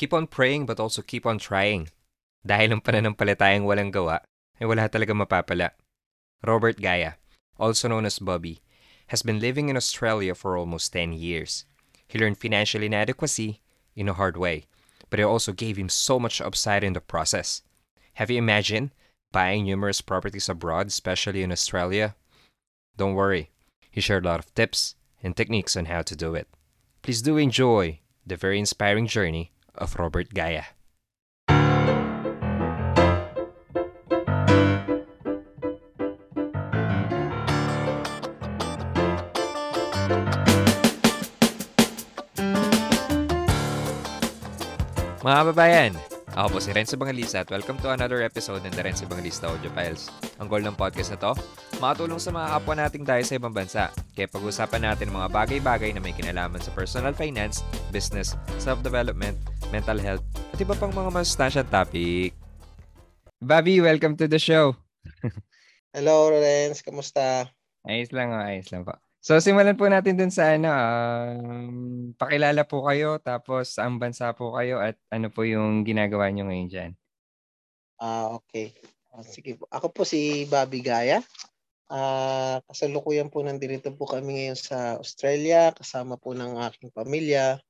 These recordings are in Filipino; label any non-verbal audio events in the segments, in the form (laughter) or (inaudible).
Keep on praying but also keep on trying. Dahil ang pananampalatayang walang gawa, ay wala talaga mapapala. Robert Gaya, also known as Bobby, has been living in Australia for almost 10 years. He learned financial inadequacy in a hard way, but it also gave him so much upside in the process. Have you imagined buying numerous properties abroad, especially in Australia? Don't worry, he shared a lot of tips and techniques on how to do it. Please do enjoy the very inspiring journey of Robert Gaya. Mga kababayan, ako po si Renzo Bangalista at welcome to another episode ng The Renzo Bangalista Audio Files. Ang goal ng podcast na to, makatulong sa mga kapwa nating tayo sa ibang bansa. Kaya pag-usapan natin mga bagay-bagay na may kinalaman sa personal finance, business, self-development, mental health, at iba pang mga masustansyang topic. Bobby, welcome to the show. (laughs) Hello, Lorenz. Kamusta? Ayos lang, oh, ayos lang po. So, simulan po natin dun sa ano, um, pakilala po kayo, tapos saan bansa po kayo at ano po yung ginagawa nyo ngayon dyan. Ah, okay. Ah, sige po. Ako po si Bobby Gaya. Ah, kasalukuyan po nandito po kami ngayon sa Australia kasama po ng aking pamilya.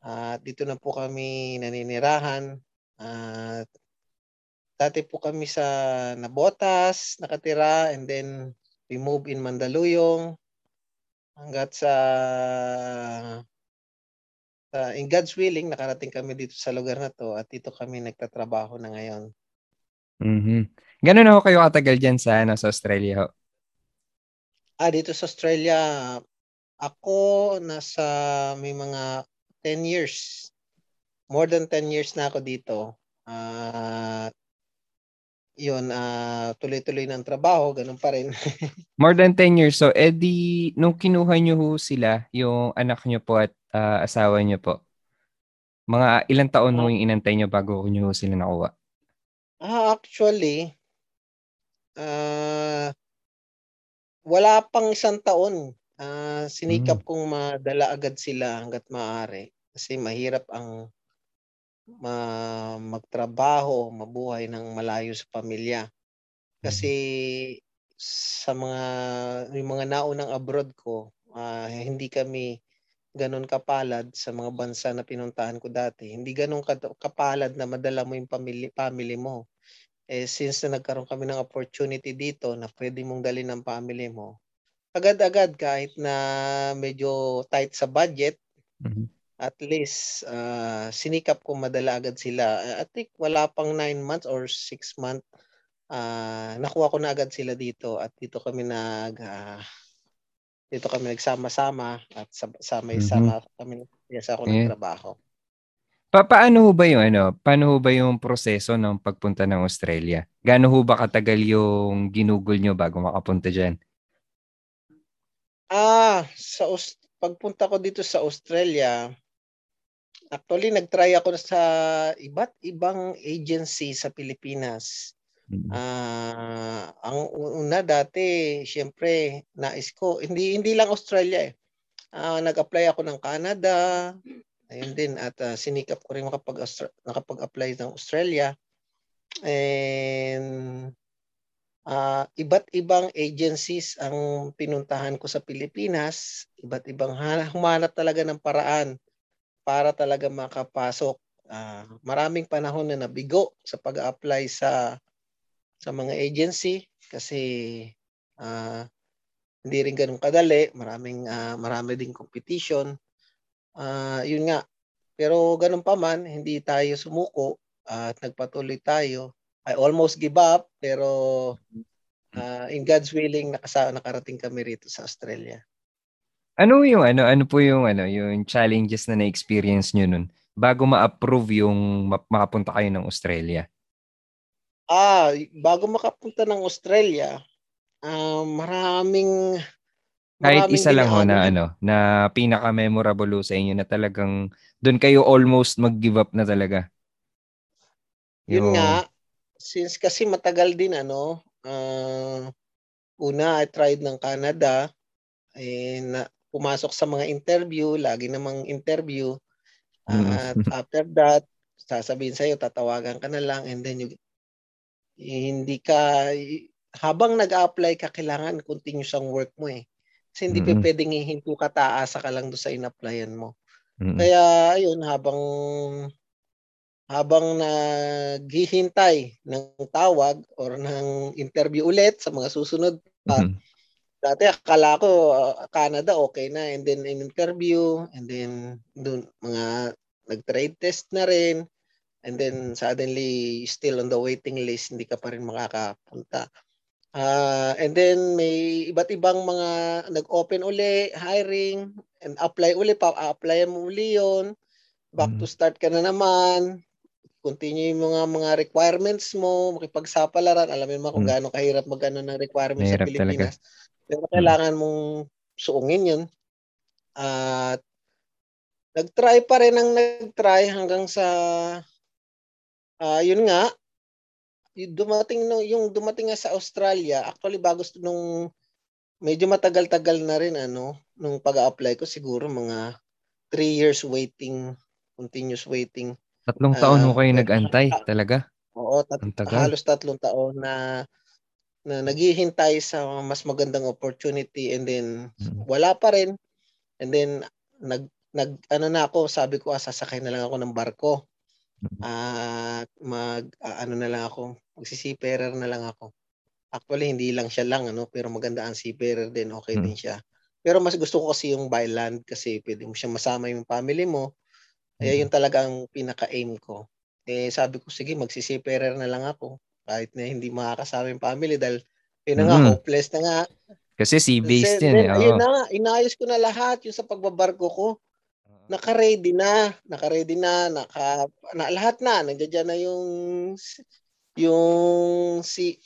Ah, dito na po kami naninirahan. Ah, dati po kami sa Nabotas nakatira and then we move in Mandaluyong hanggat sa uh, in God's willing nakarating kami dito sa lugar na to at dito kami nagtatrabaho na ngayon. Mhm. Gano'n ako kayo katagal diyan sa ano, sa Australia ho? Ah, dito sa Australia ako nasa may mga 10 years. More than 10 years na ako dito. Ah, yun, ah, tuloy-tuloy ng trabaho, ganun pa rin. (laughs) More than 10 years. So, edi, nung kinuha nyo ho sila, yung anak nyo po at ah, asawa nyo po, mga ilang taon ho yung inantay nyo bago nyo sila nakuha? Ah, actually, ah, wala pang isang taon. Ah, sinikap kong madala agad sila hanggat maaari. Kasi mahirap ang ma magtrabaho, mabuhay ng malayo sa pamilya. Kasi sa mga yung mga naunang abroad ko, ah, hindi kami gano'n kapalad sa mga bansa na pinuntahan ko dati. Hindi gano'n kat- kapalad na madala mo yung family, family mo. Eh, since na nagkaroon kami ng opportunity dito na pwede mong dalhin ng family mo, agad-agad kahit na medyo tight sa budget, Mhm. at least ah, sinikap ko madala agad sila. I think wala pang 9 months or 6 months ah, nakuha ko na agad sila dito at dito kami nag ah, dito kami nagsama-sama at sa- sama-sama kami sa ako Yeah. nagtrabaho. Pa paano ba yung ano, paano ba yung proseso ng pagpunta ng Australia? Gaano ho ba katagal yung ginugol nyo bago makapunta dyan? Ah, sa Aus- pagpunta ko dito sa Australia, actually nagtry ako sa iba't ibang agency sa Pilipinas. Mhm. Ah, ang una dati, syempre, nais ko, hindi hindi lang Australia eh. Ah, nag-apply ako ng Canada, ayun din at ah, sinikap ko rin makapag nakapag-apply ng Australia. And ah, iba't ibang agencies ang pinuntahan ko sa Pilipinas, iba't ibang humanap talaga ng paraan para talaga makapasok. Ah, maraming panahon na nabigo sa pag-apply sa sa mga agency kasi ah, hindi rin ganun kadali, maraming ah, marami ding competition. Ah, yun nga. Pero ganun pa man, hindi tayo sumuko at nagpatuloy tayo. I almost give up pero ah, in God's willing nakasa nakarating kami rito sa Australia. Ano yung ano, ano po yung ano, yung challenges na na-experience nyo nun bago ma-approve yung ma- makapunta kayo ng Australia? Ah, bago makapunta ng Australia, ah, maraming Kahit isa lang ho na ano, na pinaka-memorable sa inyo na talagang doon kayo almost mag-give up na talaga. Yun Yung- nga, since kasi matagal din ano, ah, una I tried ng Canada, eh, na, pumasok sa mga interview, lagi namang interview. At (laughs) after that, sasabihin sa'yo, tatawagan ka na lang and then you, hindi ka, habang nag-apply ka, kailangan continuous ang work mo eh. Kasi hindi mm-hmm. pwedeng hihinto ka, taasa ka lang doon sa in-applyan mo. Mm-hmm. Kaya, ayun, habang habang naghihintay ng tawag or ng interview ulit sa mga susunod pa, mm-hmm. dati akala ko uh, Canada okay na and then in interview and then dun, mga nag-trade test na rin and then suddenly still on the waiting list hindi ka pa rin makakapunta. Uh, and then may iba't ibang mga nag-open uli, hiring, and apply uli, pa-apply mo uli yun. Back mm. to start ka na naman. Continue yung mga mga requirements mo, makipagsapalaran. Alamin mo kung mm. gaano kahirap magano ng requirements Mahirap sa Pilipinas. Talaga. Pero kailangan mm. mong suungin yun. At nag-try pa rin ang nag-try hanggang sa uh, yun nga, yung dumating no, yung dumating nga sa Australia, actually bago nung medyo matagal-tagal na rin ano, nung pag-apply ko siguro mga 3 years waiting, continuous waiting. Tatlong taon uh, mo kayo nag-antay talaga? Oo, tat- halos tatlong taon na na naghihintay sa mas magandang opportunity and then hmm. wala pa rin. And then nag nag ano na ako, sabi ko ah, sasakay na lang ako ng barko. At mag uh, ano na lang ako, magsi-seafarer na lang ako. Actually hindi lang siya lang ano, pero maganda ang seafarer din, okay hmm. din siya. Pero mas gusto ko kasi yung by land kasi pwede mo siya masama yung family mo. Kaya yun talaga ang pinaka-aim ko. Eh sabi ko sige magsi-seafarer na lang ako kahit na hindi makakasama yung family dahil yun na nga, mm. hopeless na nga. Kasi sea-based yan. Eh. Ayun na, inayos ko na lahat yung sa pagbabarko ko naka-ready na, naka-ready na, naka na, lahat na, nandiyan na yung yung si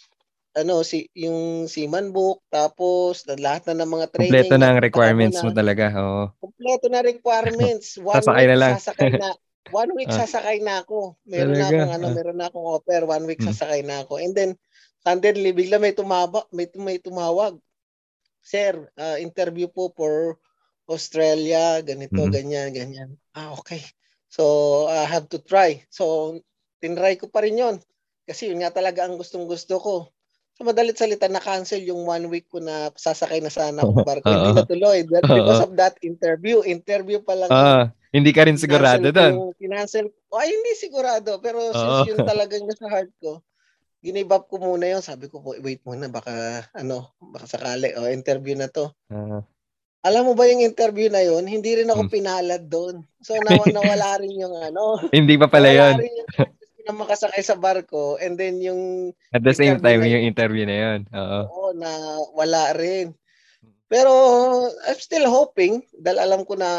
ano si yung seaman book tapos lahat na ng mga training kompleto na ang requirements na, mo talaga oo kompleto na requirements (laughs) one sasakay week na lang. sasakay na (laughs) one week ah. sasakay na ako meron talaga? na akong ano ah. meron na akong offer one week hmm. sasakay na ako and then suddenly bigla may tumaba may, may tumawag sir uh, interview po for Australia, ganito, mm-hmm. ganyan, ganyan. Ah, okay. So, I have to try. So, tinry ko pa rin yon Kasi yun nga talaga ang gustong-gusto ko. So, madalit salita, na-cancel yung one week ko na sasakay na sana akong barko. Uh-huh. Hindi natuloy. That, because of that interview. Interview pa lang. Uh, hindi ka rin sigurado doon. Kinancel ko. Ay, hindi sigurado. Pero since uh-huh. yun talagang nasa heart ko, up ko muna yon Sabi ko, wait muna, baka, ano, baka sakali. O, oh, interview na to. Uh-huh. Alam mo ba yung interview na yun, hindi rin ako hmm. pinalad doon. So (laughs) naw- nawala rin yung ano. hindi pa pala yun. (laughs) na makasakay sa barko and then yung at the same time na, yung interview na yun. Oo. Oo, na wala rin. Pero I'm still hoping dahil alam ko na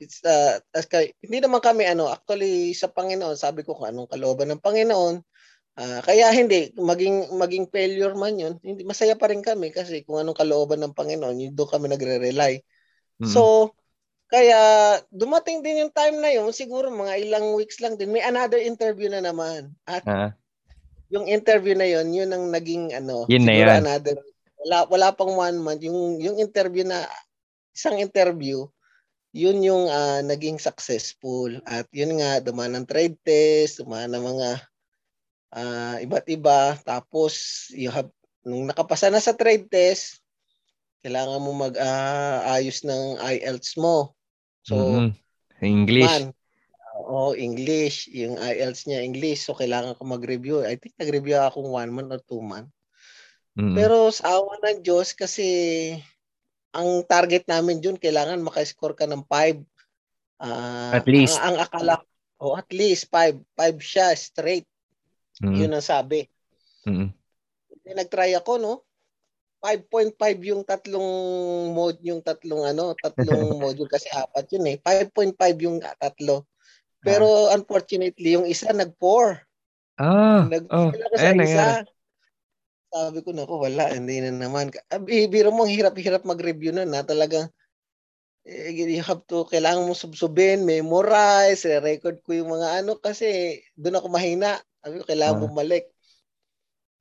it's uh, kay, hindi naman kami ano actually sa Panginoon sabi ko kung anong kalooban ng Panginoon Uh, kaya hindi maging maging failure man 'yun, hindi masaya pa rin kami kasi kung anong kalooban ng Panginoon, yun doon kami nagre-rely. Mm-hmm. So kaya dumating din yung time na 'yun, siguro mga ilang weeks lang din may another interview na naman. At uh-huh. yung interview na 'yun, yun ang naging ano, yun na yun. another wala wala pang one month yung yung interview na isang interview yun yung uh, naging successful at yun nga dumaan ng trade test dumaan ng mga uh, iba't iba. Tapos, you have, nung nakapasa na sa trade test, kailangan mo mag-ayos uh, ng IELTS mo. So, mm-hmm. English. Man, Oo, oh, English. Yung IELTS niya, English. So, kailangan ko mag-review. I think nag-review ako one month or two month. Mm-hmm. Pero sa awa ng Diyos, kasi ang target namin dun, kailangan makascore ka ng 5. Uh, at least. Ang, ang akala, oh, at least 5. 5 siya, straight. Mm-hmm. Yun ang sabi. Mm-hmm. Nag-try ako, no? 5.5 yung tatlong mod yung tatlong ano, tatlong (laughs) module kasi apat yun eh. 5.5 yung tatlo. Pero ah. unfortunately, yung isa nag-4. Ah, nag oh, ako sa isa. Sabi ko, nako, wala, hindi na naman. Biro mo, hirap-hirap mag-review na na talagang eh, you have to, kailangan mo subsubin, memorize, record ko yung mga ano kasi doon ako mahina. Sabi ko, kailangan uh. bumalik.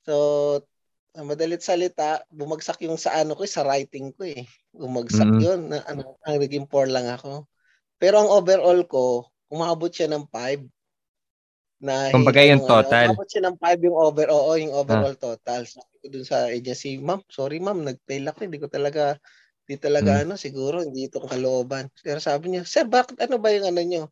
So, madalit salita, bumagsak yung sa ano ko, sa writing ko eh. Bumagsak mm-hmm. yun. Na, ano, ang naging poor lang ako. Pero ang overall ko, umabot siya ng 5. Na Kumbaga yung total. Ano, umabot siya ng 5 yung over, oo, yung overall ah. total. Sabi ko dun sa agency, ma'am, sorry ma'am, nag-fail ako. Hindi ko talaga, hindi talaga hmm. ano, siguro, hindi itong kalooban. Pero sabi niya, sir, bakit ano ba yung ano nyo?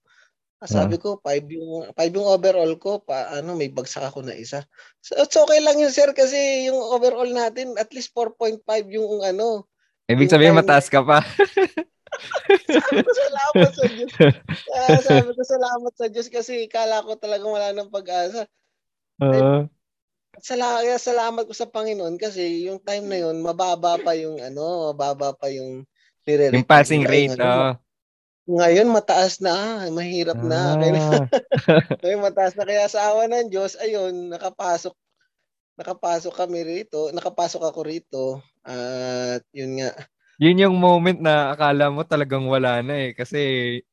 Ah, sabi ko, 5 yung, 5 yung overall ko, pa, ano, may bagsak ako na isa. So, it's okay lang yun, sir, kasi yung overall natin, at least 4.5 yung ano. Ibig sabihin, mataas ka pa. sabi ko, salamat sa Diyos. Uh, (laughs) sabi ko, salamat sa Diyos kasi kala ko talagang wala ng pag-asa. Uh, salamat, salamat ko sa Panginoon kasi yung time na yun, mababa pa yung ano, mababa pa yung nire Yung passing rate, oo. Uh. Ngayon mataas na, mahirap ah. na. (laughs) (laughs) Ngayon mataas na kaya sa awa ng Diyos, ayun, nakapasok nakapasok kami rito, nakapasok ako rito at yun nga. Yun yung moment na akala mo talagang wala na eh kasi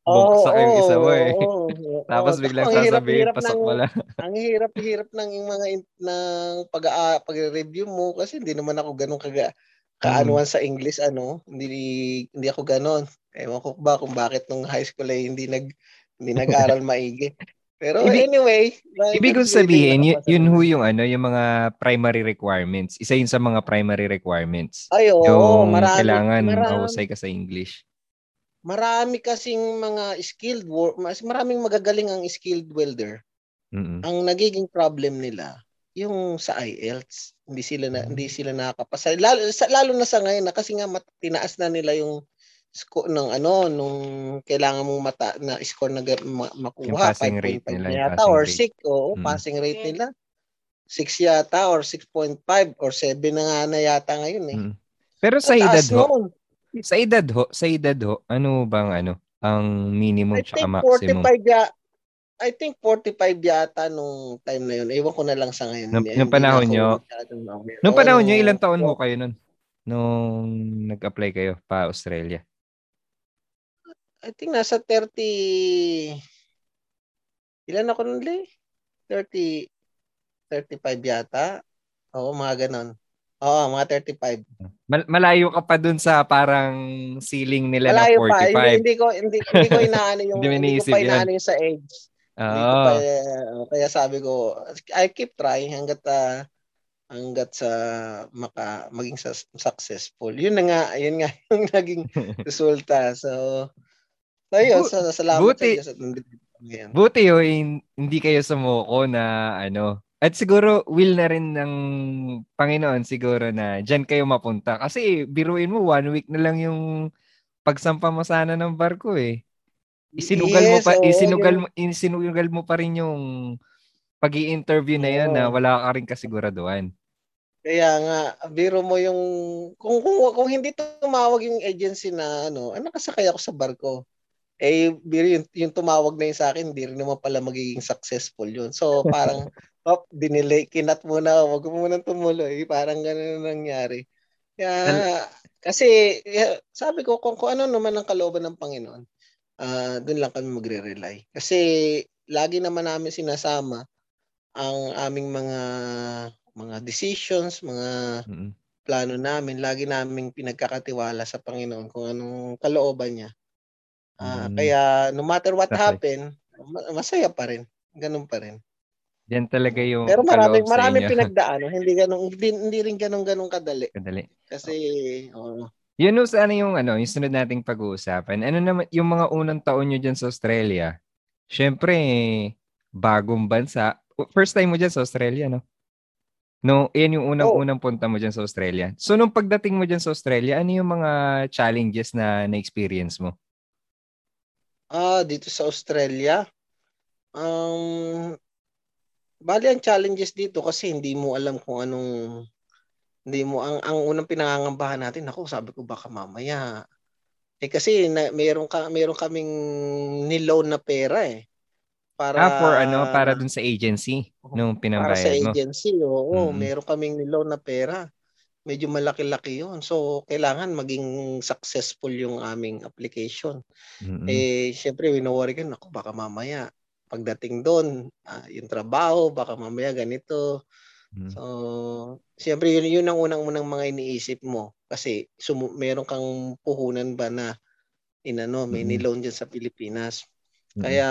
bumagsak oh, yung isa mo eh. Oh, oh, (laughs) Tapos biglang sasabihin pasok wala. ang hirap-hirap ng mga ng pag pag-review mo kasi hindi naman ako ganun kaga kaanuan mm. sa English ano, hindi hindi ako ganoon. Ewan ko ba kung bakit nung high school ay hindi nag hindi nag-aral (laughs) maigi. Pero Ibig, anyway, ibig kong sabihin, yun, yun ho yung ano, yung mga primary requirements. Isa yun sa mga primary requirements. Ay, oo, yung marami, kailangan mahusay ka sa English. Marami kasing mga skilled work, mas maraming magagaling ang skilled welder. Mm-mm. Ang nagiging problem nila, yung sa IELTS, hindi sila na hindi sila nakakapasa. Lalo, sa, lalo na sa ngayon na kasi nga mat, tinaas na nila yung score ng ano nung kailangan mong mata na score na ma- makuha 5.5 yata or 6 oo hmm. passing rate nila 6 yata or 6.5 or 7 na nga na yata ngayon eh. Hmm. Pero sa edad ho, noon. sa edad ho, sa edad ho, ano bang ano ang minimum at maximum? 45 ya, I think 45 yata nung time na yun. Ewan ko na lang sa ngayon. Nung, nung panahon nyo, nung panahon nyo, ilang taon ho kayo nun? Nung nag-apply kayo pa Australia? I think nasa 30, ilan ako nun, Lee? 30, 35 yata. Oo, mga ganon. Oo, mga 35. Mal- malayo ka pa dun sa parang ceiling nila malayo na 45. Pa. Hindi, hindi ko hindi, hindi ko inaano yung (laughs) hindi, hindi ko pa inaano yung sa age. Oh. Pa, uh, kaya sabi ko, I keep trying hanggat uh, hanggat sa maka maging successful. Yun na nga, yun nga (laughs) yung naging (laughs) resulta. So, ayun, Bu- sa, salamat buti, sa Diyos at Buti yun, hindi kayo sumuko na ano, at siguro will na rin ng Panginoon siguro na diyan kayo mapunta. Kasi biruin mo, one week na lang yung pagsampa mo sana ng barko eh. Isinugal yes, mo pa, oh, isinugal mo, isinugal mo pa rin yung pag interview na yan oh. na wala ka rin kasiguraduhan. Kaya nga, biro mo yung kung, kung, kung hindi tumawag yung agency na ano, ano nakasakay ako sa barko. Eh, biro yung, yung tumawag na yun sa akin, hindi rin naman pala magiging successful yun. So, (laughs) parang, op, dinelay, kinat muna, wag mo muna tumuloy. Parang ganun nangyari. Kaya, kasi, sabi ko, kung, kung ano naman ang kalooban ng Panginoon, uh, doon lang kami magre-rely. Kasi lagi naman namin sinasama ang aming mga mga decisions, mga mm-hmm. plano namin, lagi naming pinagkakatiwala sa Panginoon kung anong kalooban niya. Uh, mm-hmm. Kaya no matter what okay. happen, masaya pa rin. Ganun pa rin. Yan talaga yung Pero maraming maraming pinagdaan, hindi ganun hindi, hindi rin ganun ganun kadali. Kadali. Kasi oh, yun no, sa ano yung ano, yung sunod nating pag-uusapan. Ano naman yung mga unang taon nyo dyan sa Australia? Syempre, bagong bansa. First time mo dyan sa Australia, no? No, yan yung unang-unang punta mo dyan sa Australia. So, nung pagdating mo dyan sa Australia, ano yung mga challenges na na-experience mo? Ah, uh, dito sa Australia, um, bali ang challenges dito kasi hindi mo alam kung anong hindi mo ang ang unang pinangangambahan natin, ako sabi ko baka mamaya. Eh kasi na, meron ka meron kaming niloan na pera eh. Para ah, for ano, para dun sa agency nung pinambayad mo. Para sa agency, mo. oo. Mm-hmm. Meron kaming niloan na pera. Medyo malaki-laki 'yon. So kailangan maging successful yung aming application. Mm-hmm. Eh syempre wino-worry ko ako baka mamaya pagdating doon, uh, yung trabaho, baka mamaya ganito. Mm. So, siyempre yun, yun ang unang-unang mga iniisip mo kasi sumu- meron kang puhunan ba na inano, may Mm-mm. niloan dyan sa Pilipinas. Mm-mm. Kaya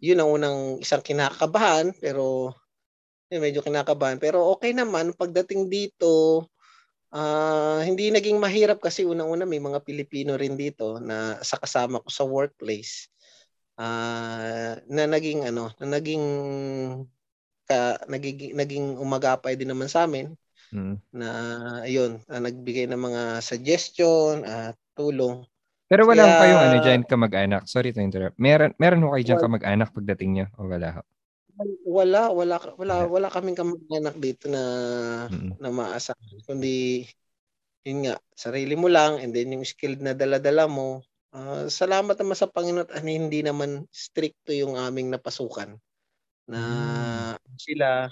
yun ang unang isang kinakabahan pero eh, medyo kinakabahan pero okay naman pagdating dito ah, hindi naging mahirap kasi unang-una may mga Pilipino rin dito na sa kasama ko sa workplace ah, na naging ano na naging ka, naging, naging umagapay din naman sa amin Mm. na ayun na nagbigay ng mga suggestion at tulong Pero wala Kaya- kayong ano dyan kamag-anak. Sorry to interrupt. Meron, meron ho kayo Wal- kamag-anak pagdating niyo o wala ho? wala wala wala Wala. kaming kamag-anak dito na Mm-mm. na maasahan kundi yun nga sarili mo lang and then yung skilled na dala-dala mo Ah, salamat naman sa Panginoon at hindi naman stricto yung aming napasukan na sila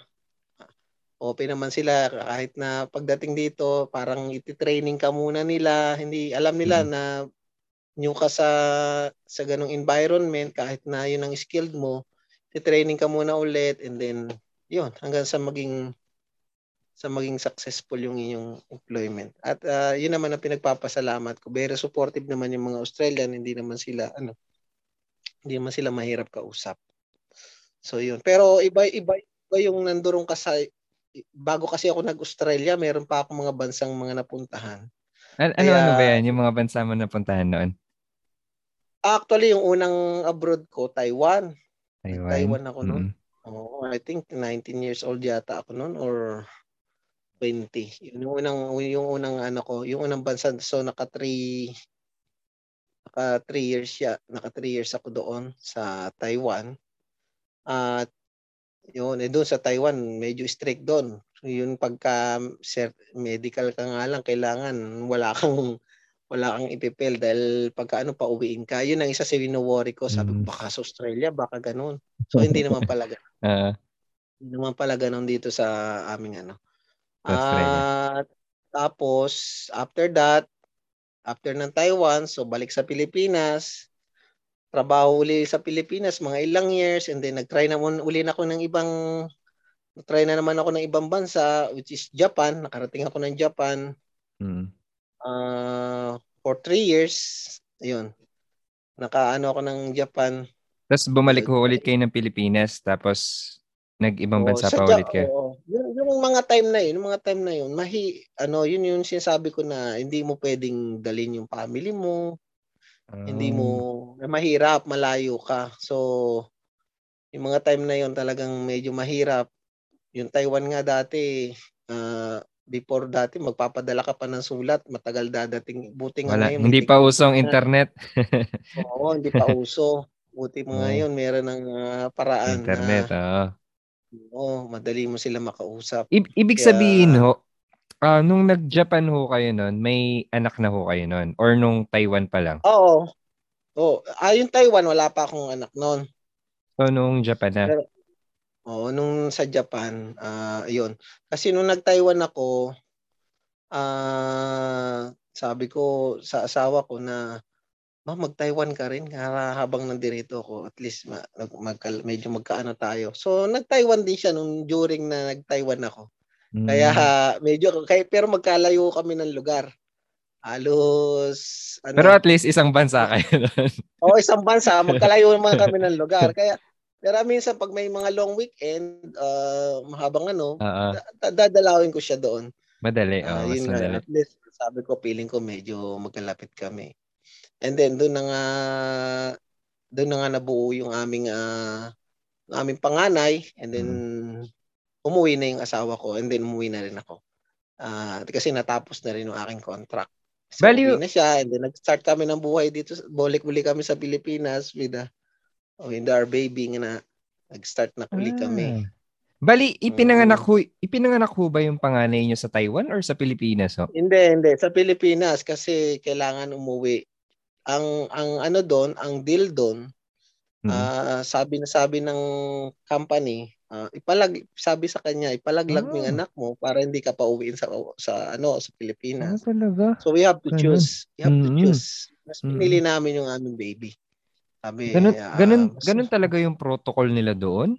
open naman sila kahit na pagdating dito parang iti-training ka muna nila hindi alam nila Mm. na new ka sa sa ganong environment kahit na yun ang skilled mo ti-training ka muna ulit and then yun hanggang sa maging sa maging successful yung inyong employment. At ah, yun naman ang pinagpapasalamat ko. Very supportive naman yung mga Australian, hindi naman sila ano hindi naman sila mahirap kausap. So yun. Pero iba iba iba yung nandoon ka sa bago kasi ako nag-Australia, meron pa ako mga bansang mga napuntahan. An- ano, Kaya- ano ba yan? Yung mga bansa mo napuntahan noon? Actually, yung unang abroad ko, Taiwan. Taiwan? Taiwan ako noon. Mm. Oo, I think 19 years old yata ako noon or 20. Yun Yung unang yung unang ano ko, yung unang bansa so naka 3 naka 3 years siya, naka 3 years ako doon sa Taiwan. At yun, eh doon sa Taiwan, medyo strict doon. So, yun pagka cert- medical ka nga lang, kailangan wala kang wala kang ipipil dahil pagka ano pa uwiin ka. Yun ang isa sa wino-worry ko. Sabi ko, Mm. baka sa Australia, baka ganun. So hindi naman (laughs) pala ganun. Ah, Hindi naman pala ganun dito sa aming ano. At tapos, after that, after ng Taiwan, so balik sa Pilipinas, trabaho uli sa Pilipinas, mga ilang years, and then nag-try naman uli na ako ng ibang, nag-try na naman ako ng ibang bansa, which is Japan. Nakarating ako ng Japan mm. ah, for three years. Ayun. Nakaano ako ng Japan. Tapos bumalik ho ulit kayo ng Pilipinas, tapos nag-ibang Oo, bansa sa pa Ja- ulit kayo. oo. Yung, yung mga time na yun, yung mga time na yun, mahi, ano, yun yung sinasabi ko na hindi mo pwedeng dalhin yung family mo, hindi mo, eh, mahirap, malayo ka. So, yung mga time na yun talagang medyo mahirap. Yung Taiwan nga dati, ah, before dati, magpapadala ka pa ng sulat, matagal dadating. Buti nga Wala, ngayon. hindi pa usong na. internet. (laughs) Oo, hindi pa uso. Buti mo Oo. ngayon, meron ng ah, paraan internet, na oo. oo, madali mo sila makausap. I- ibig Kaya- sabihin ho, ah, nung nag-Japan ho kayo noon, may anak na ho kayo noon? Or nung Taiwan pa lang? Oo. Oh, ah, yung Taiwan wala pa akong anak noon. So, nung Japan na? Pero- Oo, nung sa Japan, ah, yun. Kasi nung nag-Taiwan ako, ah, sabi ko sa asawa ko na, Ma, mag-Taiwan ka rin ha- habang nandirito ako. At least ma- nag- magka- medyo magkaano tayo. So, nag-Taiwan din siya nung during na nag-Taiwan ako. Mm. Kaya medyo, kay, pero magkalayo kami ng lugar. Halos, ano, Pero at least isang bansa kayo (laughs) noon. Oo, isang bansa, magkalayo naman kami ng lugar. Kaya, pero minsan pag may mga long weekend, uh, mahabang ano, da- dadalawin ko siya doon. Madali. Oo, mas yun madali. at least, sabi ko, feeling ko medyo magkalapit kami. And then, doon na nga, doon na nga nabuo yung aming, ah, aming panganay. And then, umuwi na yung asawa ko. And then, umuwi na rin ako. Ah, kasi natapos na rin yung aking contract. So, Bali- uwi na siya. And then, nag-start kami ng buhay dito. Balik-uli kami sa Pilipinas with, uh, with our baby nga na nag-start na uli kami. Ah. Bali, ipinanganak ho, ipinanganak ho ba yung panganay nyo sa Taiwan or sa Pilipinas ho? Hindi, hindi. Sa Pilipinas kasi kailangan umuwi. Ang ang ano doon, ang deal doon, Mm. ah, sabi na sabi ng company, ah, ipalag sabi sa kanya, ipalaglag mo yung Ah. anak mo para hindi ka pa uwiin sa sa ano sa Pilipinas. talaga? So we have to choose. We have to Mm-mm. choose. Mas Mm-mm. pinili namin yung aming baby. Sabi, Ganun, ah, ganun, mas- ganun talaga yung protocol nila doon?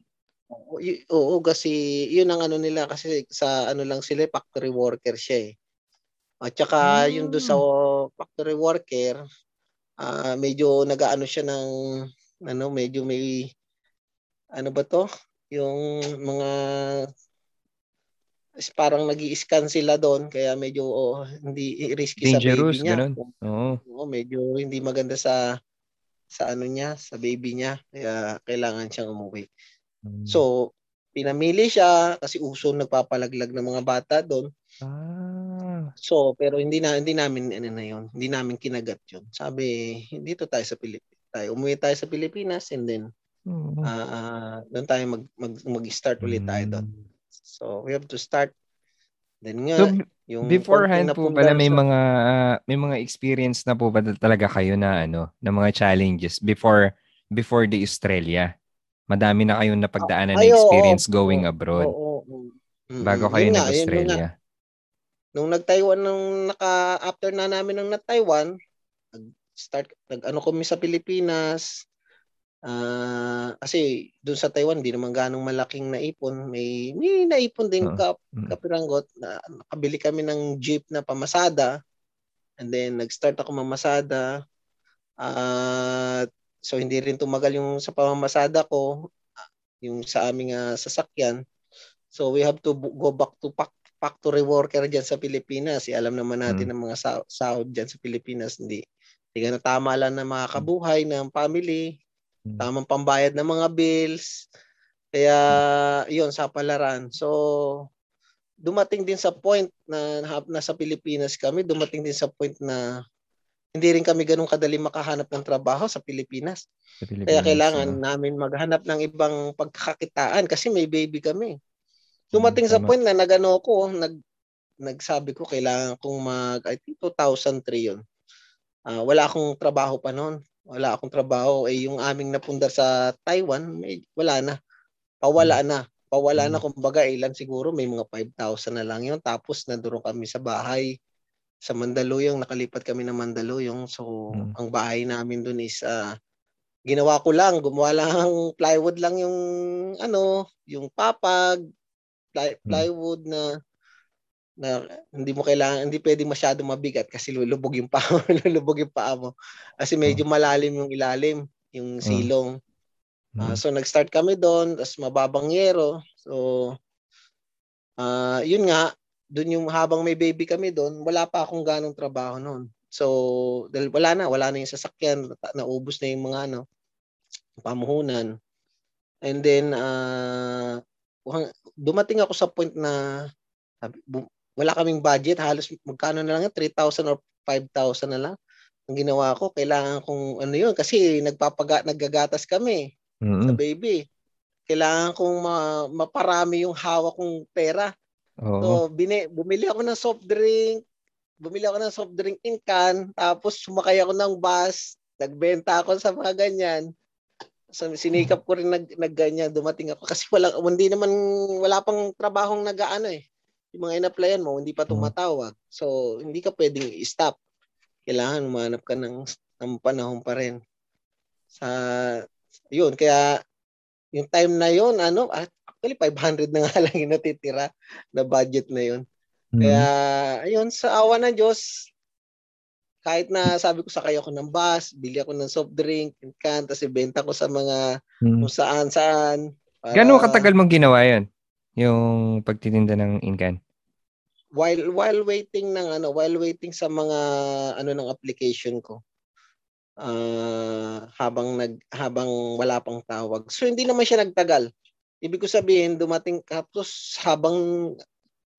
Oo, y- oo, kasi yun ang ano nila kasi sa ano lang sila factory worker siya eh. At saka Ah. yung doon sa factory worker ah, medyo nagaano siya ng ano, medyo may ano ba to? Yung mga is parang nag scan sila doon kaya medyo oh, hindi risky Dangerous, sa baby niya. ganun. Oo. Oo, medyo hindi maganda sa sa ano niya, sa baby niya. Kaya kailangan siyang umuwi. Mm. So, pinamili siya kasi uso nagpapalaglag ng mga bata doon. ah. So, pero hindi na hindi namin ano na 'yon. Hindi namin kinagat 'yon. Sabi, dito tayo sa Pilipinas. Tayo umuwi tayo sa Pilipinas and then Oo. ah ah, doon tayo mag, mag mag-start ulit tayo doon. Mm. So, we have to start. Then nga, So, yung beforehand po pala may sa- mga ah, may mga experience na po ba talaga kayo na ano, na mga challenges before before the Australia? Madami na kayong napagdaanan na Ay, oo, experience oo, going abroad oo, oo. Mm, bago kayo yun nga. nag-Australia. Nung nag-Taiwan, nung naka, after na namin ng na-Taiwan, nag-start, nag-ano kami sa Pilipinas. Ah, kasi doon sa Taiwan, di naman ganong malaking naipon. May, may naipon din ka, Mm. kapiranggot. Na, nakabili kami ng jeep na pamasada. And then, nag-start ako mamasada. At so, hindi rin tumagal yung sa pamamasada ko, yung sa aming ah, sasakyan. So, we have to go back to fac- factory worker dyan sa Pilipinas. Eh, alam naman natin ng mga sa- sahod dyan sa Pilipinas. Hindi, hindi na tama lang ng mga kabuhay ng family. Mm. Tamang pambayad ng mga bills. Kaya, yun, sa palaran. So, dumating din sa point na na- nasa Pilipinas kami, dumating din sa point na hindi rin kami ganun kadali makahanap ng trabaho sa Pilipinas. Sa Pilipinas. Kaya kailangan oo. namin maghanap ng ibang pagkakakitaan kasi may baby kami. Dumating sa point na nagano ko, nag nagsabi ko kailangan kong mag I think 2003 yun. Ah, wala akong trabaho pa noon. Wala akong trabaho eh yung aming napundar sa Taiwan, may, wala na. Pawala na. Pawala na kumbaga ilan siguro may mga 5,000 na lang yun tapos nandoon kami sa bahay sa Mandaluyong, nakalipat kami ng Mandaluyong. So, Mm. ang bahay namin doon is ah, ginawa ko lang, gumawa lang plywood lang yung ano, yung papag, ply, Mm. plywood na na hindi mo kailangan, hindi pwedeng masyado mabigat kasi lulubog yung paa (laughs) lulubog yung paa mo. Kasi medyo malalim yung ilalim, yung silong. Ah, Mm. so nag-start kami doon, tapos mababang yero. So ah yun nga, doon yung habang may baby kami doon, wala pa akong ganong trabaho noon. So dahil wala na, wala na yung sasakyan, na- naubos na yung mga ano pamuhunan. And then ah dumating ako sa point na sabi, bu- wala kaming budget, halos magkano na lang yan, 3,000 or 5,000 na lang. Ang ginawa ko, kailangan kong ano yun, kasi nagpapaga, naggagatas kami sa Mm. baby. Kailangan kong ma- maparami yung hawak kong pera. Oo. So, bini, bumili ako ng soft drink, bumili ako ng soft drink in can, tapos sumakay ako ng bus, nagbenta ako sa mga ganyan. So, sinikap ko rin nag, nagganyan, dumating ako kasi wala hindi naman wala pang trabahong nagaano eh. Yung mga in-applyan mo hindi pa Mm. tumatawag. So, hindi ka pwedeng i-stop. Kailangan umanap ka ng, ng panahon pa rin. Sa yun, kaya yung time na yun, ano, at actually 500 na nga (laughs) lang yung natitira na budget na yun. Mm. Kaya, ayun, sa awa ng Diyos, kahit na sabi ko sakay ako ng bus, bili ako ng soft drink, can, tapos ibenta ko sa mga Mm. kung saan saan. para- Gano'ng katagal mong ginawa yun? Yung pagtitinda ng incan? while while waiting ng ano, while waiting sa mga ano ng application ko. ah habang nag habang wala pang tawag. So hindi naman siya nagtagal. Ibig ko sabihin dumating tapos habang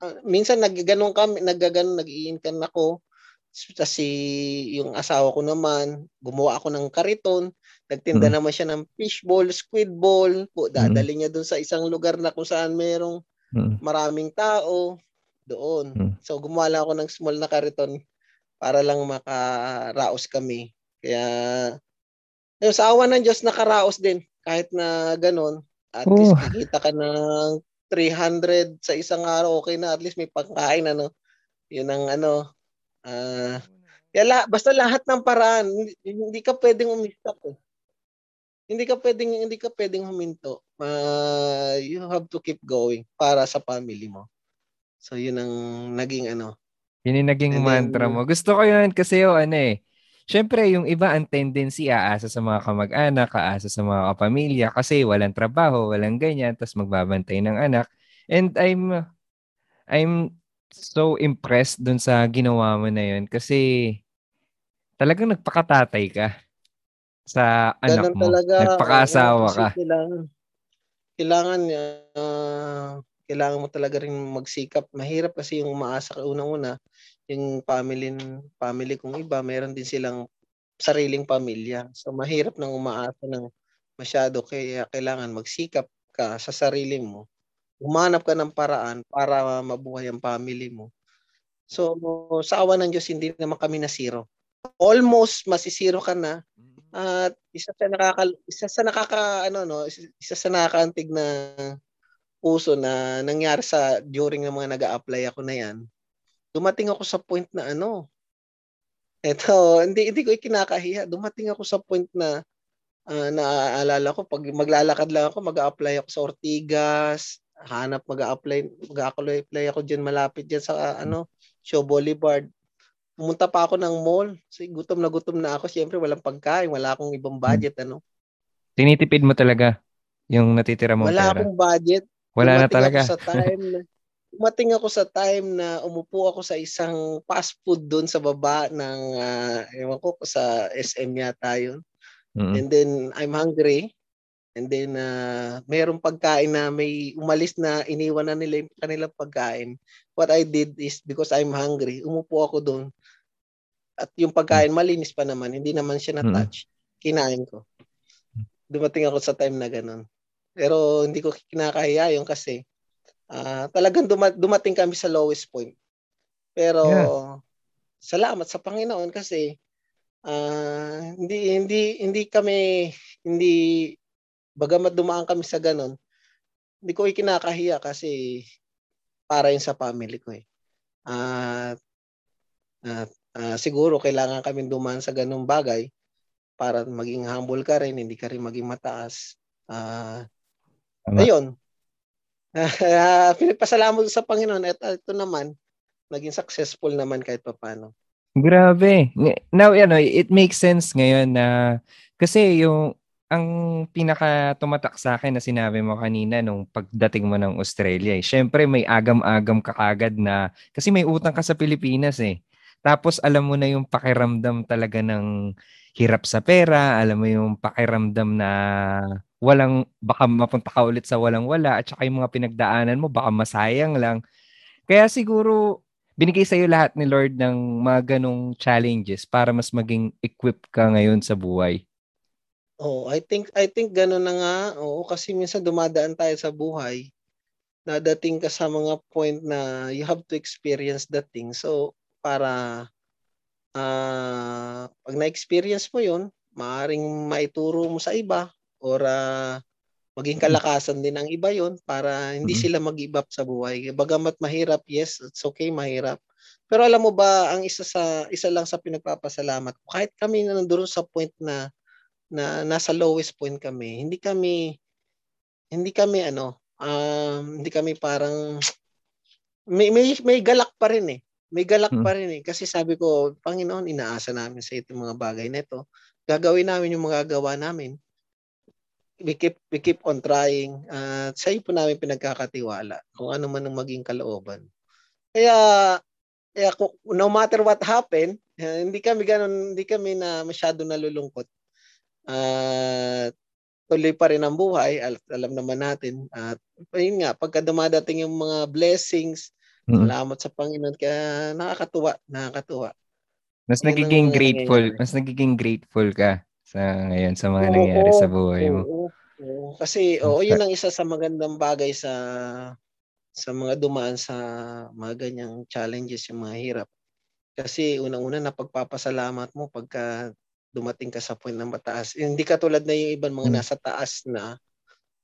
ah, minsan naggaganong kami, naggaganon nag-iinkan ako. Kasi yung asawa ko naman, gumawa ako ng kariton, nagtinda Mm. naman siya ng fishball, squid ball, po, dadali niya doon sa isang lugar na kung saan merong Mm. maraming tao doon. Mm. So gumawa lang ako ng small na kariton para lang makaraos kami. Kaya ayun, sa awa ng Diyos nakaraos din kahit na ganun. At Oh. least kikita ka ng 300 sa isang araw, okay na. At least may pagkain, ano. Yun ang ano. ah kaya la, basta lahat ng paraan, hindi, hindi ka pwedeng umistop eh. Hindi ka pwedeng hindi ka pwedeng huminto. Ah, you have to keep going para sa family mo. So yun ang naging ano. Yun yung naging And then- mantra mo. Gusto ko yun kasi yung ano eh, syempre yung iba ang tendency aasa sa mga kamag-anak, aasa sa mga kapamilya kasi walang trabaho, walang ganyan, tapos magbabantay ng anak. And I'm I'm so impressed dun sa ginawa mo na yun kasi talagang nagpakatatay ka sa anak mo. talaga. Nagpakaasawa ka. Kailangan, kailangan, ah, kailangan mo talaga rin magsikap. Mahirap kasi yung umaasa ka unang-una, yung family, family kong iba, meron din silang sariling pamilya. So mahirap nang umaasa ng masyado kaya kailangan magsikap ka sa sarili mo. Humanap ka ng paraan para mabuhay ang family mo. So sa awa ng Diyos hindi naman kami na zero. Almost masisiro ka na at isa sa nakaka isa sa nakaka ano no, isa sa nakakaantig na puso na nangyari sa during ng mga nag-a-apply ako na 'yan. Dumating ako sa point na ano, eto, (laughs) hindi hindi ko ikinakahiya. Dumating ako sa point na uh, naaalala ko pag maglalakad lang ako, mag-a-apply ako sa Ortigas, hanap mag-a-apply, mag-a-apply ako diyan malapit diyan sa uh, ano, Show Boulevard. Pumunta pa ako ng mall. So, gutom na gutom na ako. Siyempre, walang pagkain. Wala akong ibang budget. Ano. Tinitipid mo talaga yung natitira mong Wala pera? akong budget. Wala na talaga. Ako sa time na, dumating ako sa time na umupo ako sa isang fast food doon sa baba ng, uh, ewan ko, sa SM yata yun. Mm-mm. And then, I'm hungry. And then, uh, mayroong pagkain na may umalis na iniwan na nila yung kanilang pagkain. What I did is, because I'm hungry, umupo ako doon. At yung pagkain, malinis pa naman. Hindi naman siya na-touch. Kinain ko. Dumating ako sa time na ganun. Pero hindi ko kinakahiya yung kasi uh, talagang duma- dumating kami sa lowest point. Pero yeah. salamat sa Panginoon kasi uh, hindi hindi hindi kami hindi bagamat dumaan kami sa ganun, hindi ko ikinakahiya kasi para yun sa family ko eh. At uh, uh, uh, siguro kailangan kami dumaan sa ganung bagay para maging humble ka rin, hindi ka rin maging mataas. Uh, ayun. Uh, (laughs) pinagpasalamat sa Panginoon at ito naman, naging successful naman kahit pa paano. Grabe. Now, ano, it makes sense ngayon na kasi yung ang pinaka tumatak sa akin na sinabi mo kanina nung pagdating mo ng Australia eh. Syempre may agam-agam ka kagad na kasi may utang ka sa Pilipinas eh. Tapos alam mo na yung pakiramdam talaga ng hirap sa pera, alam mo yung pakiramdam na walang baka mapunta ka ulit sa walang-wala at saka yung mga pinagdaanan mo baka masayang lang. Kaya siguro binigay sa iyo lahat ni Lord ng mga ganong challenges para mas maging equipped ka ngayon sa buhay. Oh, I think I think gano'n na nga. Oo, kasi minsan dumadaan tayo sa buhay. Dadating ka sa mga point na you have to experience that thing. So, para uh, pag na-experience mo 'yon, maaring maituro mo sa iba or uh, maging kalakasan din ng iba 'yon para hindi sila mag-give up sa buhay. Bagamat mahirap, yes, it's okay, mahirap. Pero alam mo ba, ang isa sa isa lang sa pinagpapasalamat ko, kahit kami na nandoon sa point na na nasa lowest point kami. Hindi kami hindi kami ano, um, hindi kami parang may, may may galak pa rin eh. May galak hmm. pa rin eh kasi sabi ko, Panginoon, inaasa namin sa itong mga bagay na ito. Gagawin namin yung magagawa namin. We keep we keep on trying. At uh, sa iyo po namin pinagkakatiwala kung ano man ang maging kalooban. Kaya kaya no matter what happen, hindi kami ganun, hindi kami na masyado nalulungkot at uh, tuloy pa rin ang buhay, al- alam naman natin. At ayun nga, pagka dumadating yung mga blessings, mm-hmm. salamat sa Panginoon, kaya nakakatuwa, nakakatuwa. Mas Yan nagiging grateful, nangyayari. mas nagiging grateful ka sa ngayon sa mga oo, nangyayari sa buhay mo. Oo, oo. Kasi oo, yun ang isa sa magandang bagay sa sa mga dumaan sa mga ganyang challenges, yung mga hirap. Kasi unang-una napagpapasalamat mo pagka dumating ka sa point ng mataas. Hindi ka tulad na yung ibang mga hmm. nasa taas na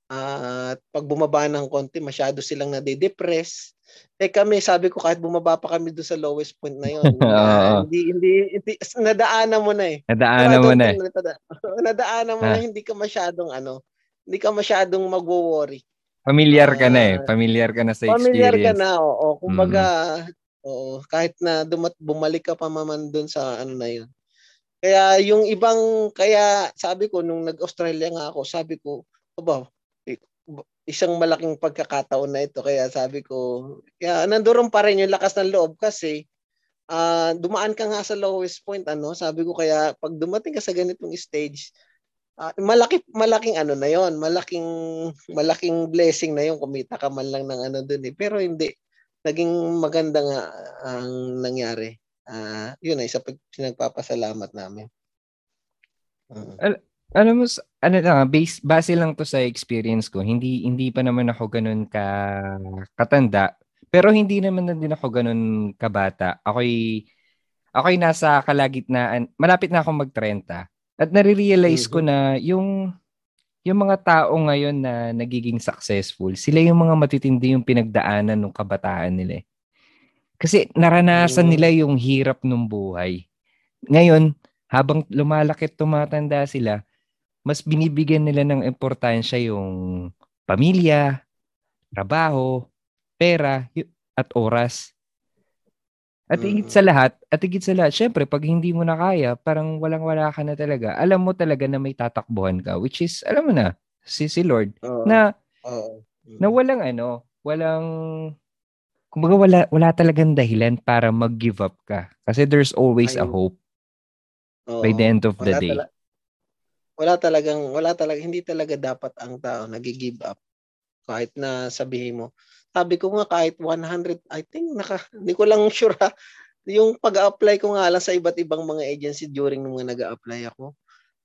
at uh, pag bumaba ng konti, masyado silang nade-depress. Eh kami, sabi ko kahit bumaba pa kami doon sa lowest point na yon, uh, (laughs) hindi, hindi, hindi, nadaanan mo na eh. Nadaanan mo na eh. (laughs) nadaanan mo na, hindi ka masyadong ano, hindi ka masyadong magwo-worry. Familiar ka na eh. Familiar ka na sa familiar experience. Familiar ka na, oo. Kumbaga, mm. oo, kahit na dumat, bumalik ka pa maman doon sa ano na yun, Kaya yung ibang, kaya sabi ko, nung nag-Australia nga ako, sabi ko, aba, isang malaking pagkakataon na ito. Kaya sabi ko, kaya nandoon pa rin yung lakas ng loob kasi uh, dumaan ka nga sa lowest point ano? Sabi ko kaya pag dumating ka sa ganitong stage uh, malaki malaking ano na yon malaking malaking blessing na yon kumita ka man lang ng ano doon eh. Pero hindi. Naging maganda nga ang nangyari. Uh, yun ay isa pa pinagpapasalamat namin. Uh. Alam mo, ano lang, base, base lang to sa experience ko. Hindi hindi pa naman ako ganun ka katanda, pero hindi naman din ako ganun kabata. Ako'y ako'y nasa kalagitnaan, malapit na akong mag-30. At nare-realize mm-hmm. ko na yung yung mga tao ngayon na nagiging successful, sila yung mga matitindi yung pinagdaanan ng kabataan nila. Eh. Kasi naranasan nila yung hirap ng buhay. Ngayon, habang lumalaki at tumatanda sila, mas binibigyan nila ng importansya yung pamilya, trabaho, pera, at oras. At higit sa lahat, at higit sa lahat, syempre, pag hindi mo na kaya, parang walang-wala ka na talaga. Alam mo talaga na may tatakbuhan ka, which is, alam mo na, si, si Lord, uh, na, uh, na walang ano, walang, kumbaga wala, wala talagang dahilan para mag-give up ka. Kasi there's always a hope uh, by the end of the day. Tala- wala talagang wala talaga hindi talaga dapat ang tao nagi-give up. Kahit na sabihin mo sabi ko nga kahit 100 I think naka hindi ko lang (laughs) sure ha, yung pag-apply ko nga lang sa iba't ibang mga agency during nung mga nag-apply ako.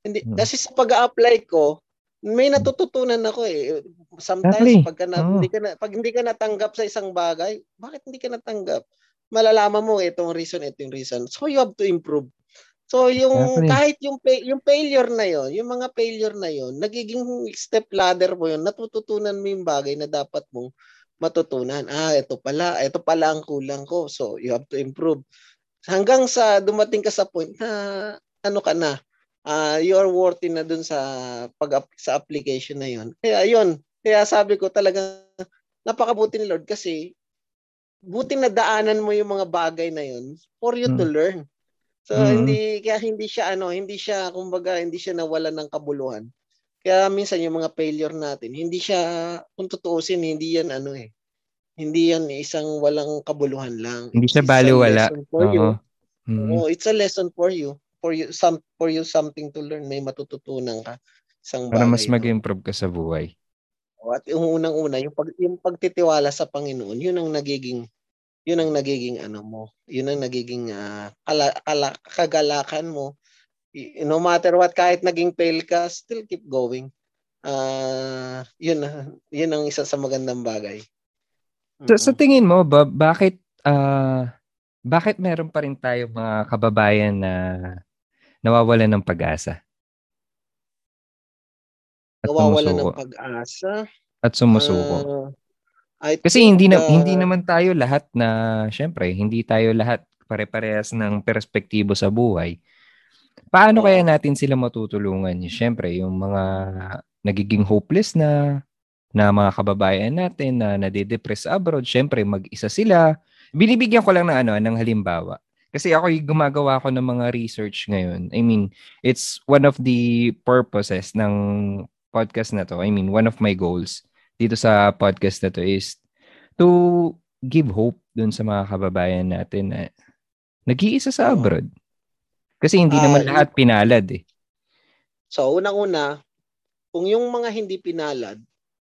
Hindi hmm. kasi sa pag-apply ko may natututunan ako eh. Sometimes exactly. pagka na, oh. hindi ka na pag hindi ka natanggap sa isang bagay bakit hindi ka natanggap? Malalaman mo itong reason ito yung reason. So you have to improve So yung Definitely. kahit yung yung failure na yon, yung mga failure na yon, nagiging step ladder mo yon, natututunan mo yung bagay na dapat mong matutunan. Ah, ito pala, ito pala ang kulang ko. So you have to improve. Hanggang sa dumating ka sa point na ano ka na, uh, you are worthy na dun sa pag sa application na yon. Kaya yon, kaya sabi ko talaga napakabuti ni Lord kasi buti na daanan mo yung mga bagay na yon for you hmm. to learn. So mm-hmm. hindi kaya hindi siya ano, hindi siya kumbaga hindi siya nawalan ng kabuluhan. Kaya minsan yung mga failure natin, hindi siya kung tutuusin, hindi yan ano eh. Hindi yan isang walang kabuluhan lang. Hindi siya baliwala. You. Mm-hmm. Oh, it's a lesson for you. For you some for you something to learn, may matututunan ka isang Para mas mag-improve ka sa buhay. At yung unang-una, yung, pag, yung pagtitiwala sa Panginoon, yun ang nagiging yun ang nagiging ano mo, yun ang nagiging uh, kala, kala, kagalakan mo. No matter what, kahit naging fail ka, still keep going. Uh, yun, yun ang isa sa magandang bagay. So, sa tingin mo, ba, bakit uh, bakit meron pa rin tayo mga kababayan na nawawalan ng pag-asa? At nawawalan ng pag-asa? At sumusuko. Uh, I Kasi hindi na uh, hindi naman tayo lahat na syempre, hindi tayo lahat pare-parehas ng perspektibo sa buhay. Paano kaya natin sila matutulungan? Syempre, yung mga nagiging hopeless na na mga kababayan natin na nade-depress abroad, syempre mag-isa sila. Binibigyan ko lang ng ano, ng halimbawa. Kasi ako gumagawa ako ng mga research ngayon. I mean, it's one of the purposes ng podcast na to. I mean, one of my goals dito sa podcast na to is to give hope dun sa mga kababayan natin na nag-iisa sa abroad. Kasi hindi uh, naman lahat pinalad eh. So, unang-una, kung yung mga hindi pinalad,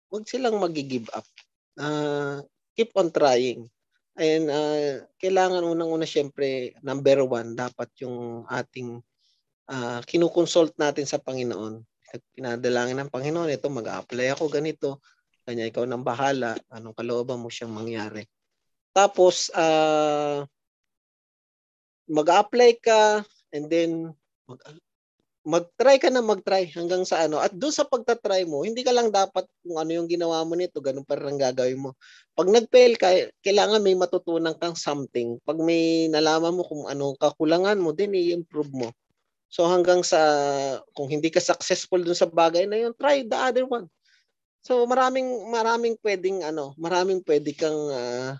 huwag silang mag-give up. Uh, keep on trying. And uh, kailangan unang-una syempre, number one, dapat yung ating uh, kinukonsult natin sa Panginoon. Pinadalangin ng Panginoon, ito mag-apply ako ganito kanya ikaw nang bahala. Anong kalooban mo siyang mangyari. Tapos, uh, mag-apply ka and then mag mag-try ka na mag-try hanggang sa ano. At doon sa pagta-try mo, hindi ka lang dapat kung ano yung ginawa mo nito, ganun pa rin gagawin mo. Pag nag-fail ka, kailangan may matutunan kang something. Pag may nalaman mo kung ano kakulangan mo, din i-improve mo. So hanggang sa, kung hindi ka successful dun sa bagay na yun, try the other one. So maraming maraming pwedeng ano, maraming pwede kang uh,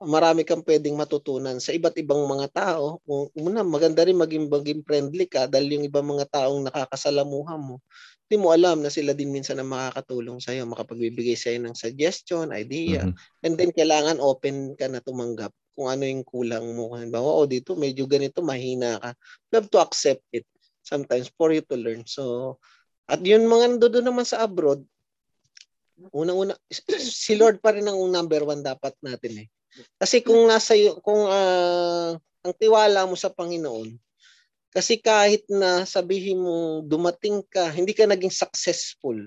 marami kang pwedeng matutunan sa iba't ibang mga tao. Una, maganda rin maging, maging friendly ka dahil yung ibang mga taong nakakasalamuhan mo, hindi mo alam na sila din minsan na makakatulong sa'yo, makapagbibigay sa'yo ng suggestion, idea. Mm-hmm. And then, kailangan open ka na tumanggap kung ano yung kulang mo. Halimbawa, oh, dito medyo ganito, mahina ka. You have to accept it sometimes for you to learn. So, at yun mga nando naman sa abroad, unang-una, (clears throat) si Lord pa rin ang number one dapat natin eh kasi kung nasa kung uh, ang tiwala mo sa Panginoon, kasi kahit na sabihin mo dumating ka, hindi ka naging successful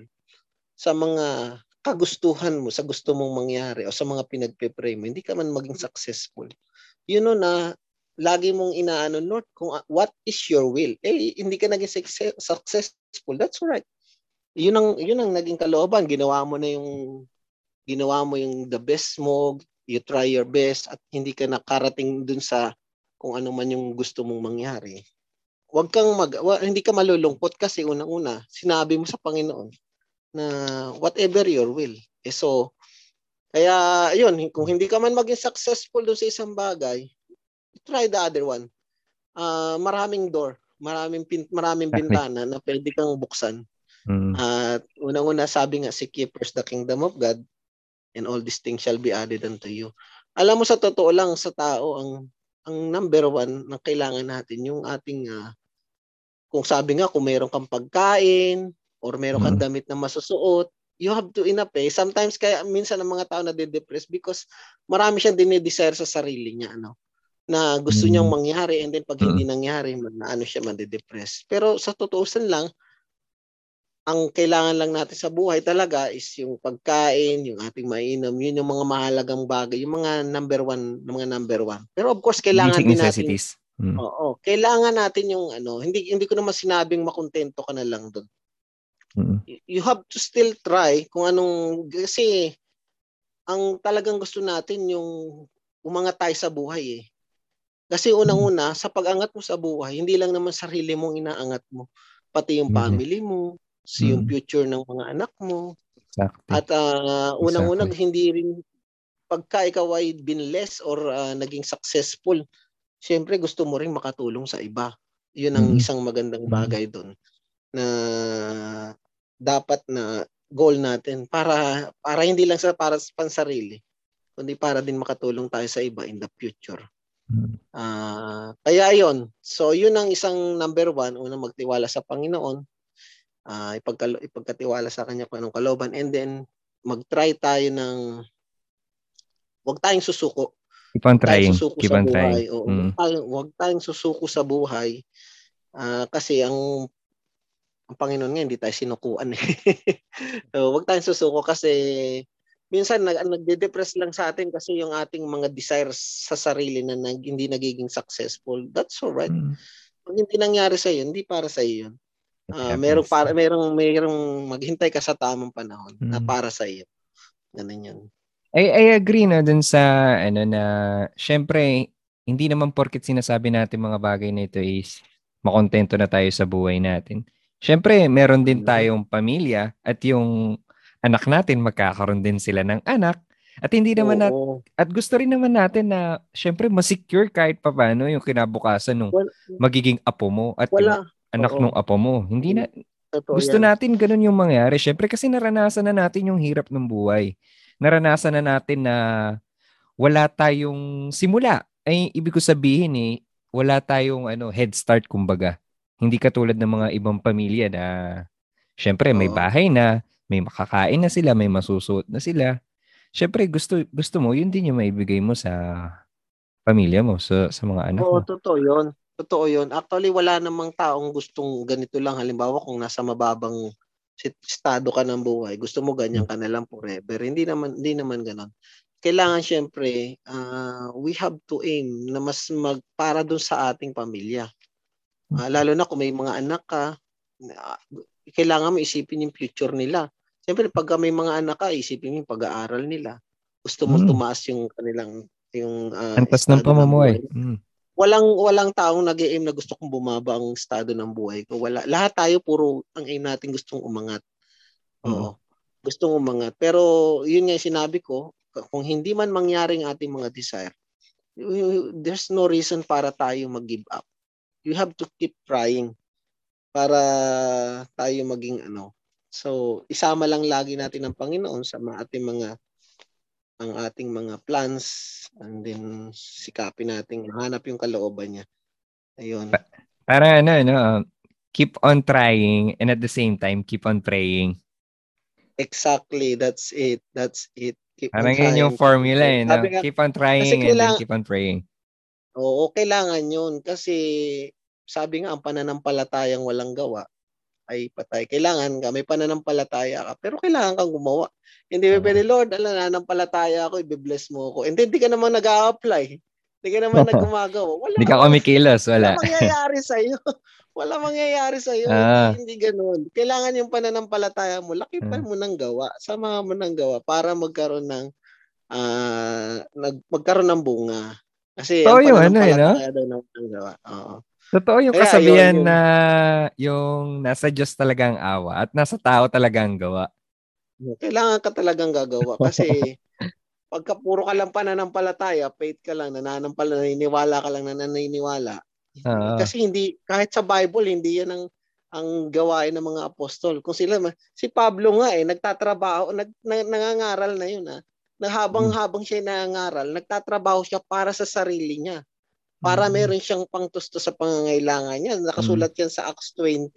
sa mga kagustuhan mo, sa gusto mong mangyari o sa mga pinagpe-pray mo, hindi ka man maging successful. You know na lagi mong inaano, Lord, kung uh, what is your will? Eh, hindi ka naging success, successful. That's right. Yun ang, yun ang naging kalooban. Ginawa mo na yung ginawa mo yung the best mo, you try your best at hindi ka nakarating dun sa kung ano man yung gusto mong mangyari. Huwag kang mag wa, hindi ka malulungkot kasi unang-una sinabi mo sa Panginoon na whatever your will. Eh so kaya ayun, kung hindi ka man maging successful doon sa isang bagay, try the other one. Uh, maraming door, maraming pin, maraming bintana na pwede kang buksan. Mm. At uh, unang-una sabi nga, seek ye first the kingdom of God and all these things shall be added unto you. Alam mo sa totoo lang sa tao ang ang number one na kailangan natin yung ating uh, kung sabi nga kung meron kang pagkain or meron kang mm. damit na masusuot, you have to enough eh. Sometimes kaya minsan ang mga tao na de-depress because marami siyang dinidesire sa sarili niya ano na gusto niyang mm. mangyari and then pag hindi mm. nangyari na ano siya made-depress. Pero sa totoosan lang ang kailangan lang natin sa buhay talaga is yung pagkain, yung ating mainom, yun yung mga mahalagang bagay, yung mga number one, mga number one. Pero of course, kailangan din natin, mm. oo, kailangan natin yung ano, hindi hindi ko naman sinabing makontento ka na lang doon. Mm. You have to still try kung anong, kasi ang talagang gusto natin yung umangat tayo sa buhay eh. Kasi unang-una, sa pag-angat mo sa buhay, hindi lang naman sarili mong inaangat mo, pati yung family mo, si yung mm. future ng mga anak mo. Exactly. At uh, unang-unang exactly. hindi rin pagka ikaw ay binless or uh, naging successful, syempre gusto mo rin makatulong sa iba. Yun ang mm. isang magandang mm. bagay doon na dapat na goal natin para para hindi lang sa para sa pansarili kundi para din makatulong tayo sa iba in the future. Uh, kaya ayon. So yun ang isang number one, unang magtiwala sa Panginoon uh, ipagka, ipagkatiwala sa kanya kung anong kaloban and then mag-try tayo ng wag tayong susuko. Keep on trying. Susuko Keep on trying. O, mm. wag, tayong, wag tayong susuko sa buhay uh, kasi ang ang Panginoon nga hindi tayo sinukuan eh. (laughs) so, wag tayong susuko kasi minsan nag nagde-depress lang sa atin kasi yung ating mga desires sa sarili na nag, hindi nagiging successful. That's all right. Mm. Pag hindi nangyari sa iyo, hindi para sa iyo 'yun. Uh, merong para merong merong maghintay ka sa tamang panahon mm. na para sa iyo. Ganun 'yun. I I agree na dun sa ano na syempre hindi naman porket sinasabi natin mga bagay na ito is makontento na tayo sa buhay natin. Syempre, meron din tayong pamilya at yung anak natin magkakaroon din sila ng anak. At hindi naman nat at gusto rin naman natin na syempre ma-secure kahit papaano yung kinabukasan ng magiging apo mo at wala, yung anak Oo. ng apo mo. Hindi na Totoo gusto yan. natin ganun yung mangyari. Syempre kasi naranasan na natin yung hirap ng buhay. Naranasan na natin na wala tayong simula. Ay ibig ko sabihin eh, wala tayong ano head start kumbaga. Hindi katulad ng mga ibang pamilya na syempre may bahay na, may makakain na sila, may masusuot na sila. Syempre gusto gusto mo yun din yung maibigay mo sa pamilya mo, sa sa mga anak Oo, mo. totoo 'yun. Totoo 'yun. Actually wala namang taong gustong ganito lang. Halimbawa kung nasa mababang estado ka ng buhay, gusto mo ganyan ka na lang forever. Hindi naman hindi naman ganoon. Kailangan syempre uh, we have to aim na mas mag para doon sa ating pamilya. Uh, lalo na kung may mga anak ka, uh, kailangan mo isipin yung future nila. Siyempre, pag may mga anak ka, isipin mo yung pag-aaral nila. Gusto mo mm. tumaas yung kanilang yung uh, Antas ng pamumuhay. Mm walang walang taong nag-aim na gusto kong bumaba ang estado ng buhay ko. Wala. Lahat tayo puro ang aim natin gustong umangat. Oo. Mm-hmm. Gustong umangat. Pero yun nga sinabi ko, kung hindi man mangyari ang ating mga desire, there's no reason para tayo mag-give up. You have to keep trying para tayo maging ano. So, isama lang lagi natin ang Panginoon sa ating mga ang ating mga plans and then sikapin natin hanap yung kalooban niya. Ayun. Para ano, no, um, keep on trying and at the same time keep on praying. Exactly, that's it. That's it. Keep Parang yun yung formula eh, no? Nga, keep on trying and then keep on praying. Oo, kailangan yun kasi sabi nga ang pananampalatayang walang gawa ay patay. Kailangan ka, may pananampalataya ka, pero kailangan kang gumawa. Hindi uh-huh. pwede, Lord, alam, nananampalataya ako, i-bless mo ako. And then, di ka naman nag apply Hindi ka naman nagumagawa. (laughs) Wala. Hindi ka kumikilos, wala. Wala mangyayari sa'yo. (laughs) wala mangyayari sa'yo. Ah. Hindi, hindi ganun. Kailangan yung pananampalataya mo, lakipan uh-huh. mo ng gawa, sama mo ng gawa para magkaroon ng uh, nag, magkaroon ng bunga. Kasi oh, yung ano, eh, no? daw ng gawa. Oo. Totoo yung Kaya, kasabihan yun, yun. na yung nasa Diyos talaga ang awa at nasa tao talaga ang gawa. Kailangan ka talagang gagawa (laughs) kasi pagka puro ka lang pananampalataya, faith ka lang, nananampala, naniniwala ka lang na naniniwala. Uh-huh. Kasi hindi, kahit sa Bible, hindi yan ang ang gawain ng mga apostol. Kung sila, si Pablo nga eh, nagtatrabaho, nag, nangangaral na yun ah. Na habang hmm. habang siya nangangaral, nagtatrabaho siya para sa sarili niya para mm-hmm. meron siyang pangtusto sa pangangailangan niya. Nakasulat mm-hmm. yan sa Acts 20.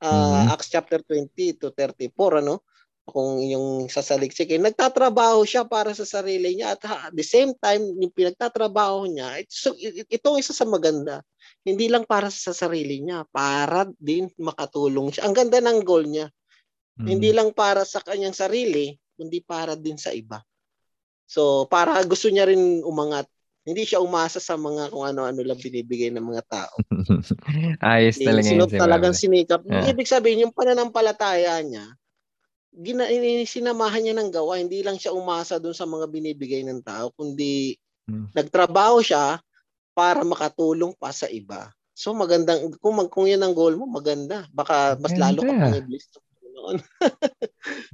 Uh, mm-hmm. Acts chapter 20 to 34 ano kung yung sasaliksik eh, nagtatrabaho siya para sa sarili niya at at the same time yung pinagtatrabaho niya ito, ito isa sa maganda hindi lang para sa sarili niya para din makatulong siya ang ganda ng goal niya mm-hmm. hindi lang para sa kanyang sarili kundi para din sa iba so para gusto niya rin umangat hindi siya umasa sa mga kung ano-ano lang binibigay ng mga tao. (laughs) Ayos eh, talaga yun. Si talagang sinikap. Yeah. Ibig sabihin, yung pananampalataya niya, gina, sinamahan niya ng gawa. Hindi lang siya umasa dun sa mga binibigay ng tao, kundi hmm. nagtrabaho siya para makatulong pa sa iba. So magandang, kung, mag, kung yan ang goal mo, maganda. Baka mas Ganda. lalo ka pang i-bless noon.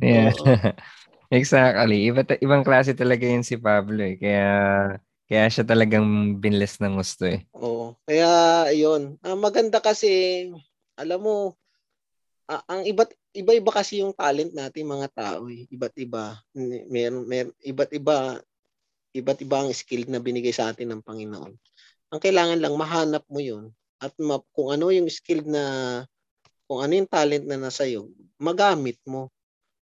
(laughs) yeah. (laughs) exactly. Iba, ibang klase talaga yun si Pablo eh. Kaya kaya siya talagang binless ng gusto eh. Oo. Kaya ayun. Uh, maganda kasi alam mo uh, ang iba't iba-iba kasi yung talent natin mga tao eh. Iba't iba. Meron mer iba't iba iba't iba ang skill na binigay sa atin ng Panginoon. Ang kailangan lang mahanap mo 'yun at ma- kung ano yung skill na kung ano yung talent na nasa iyo, magamit mo.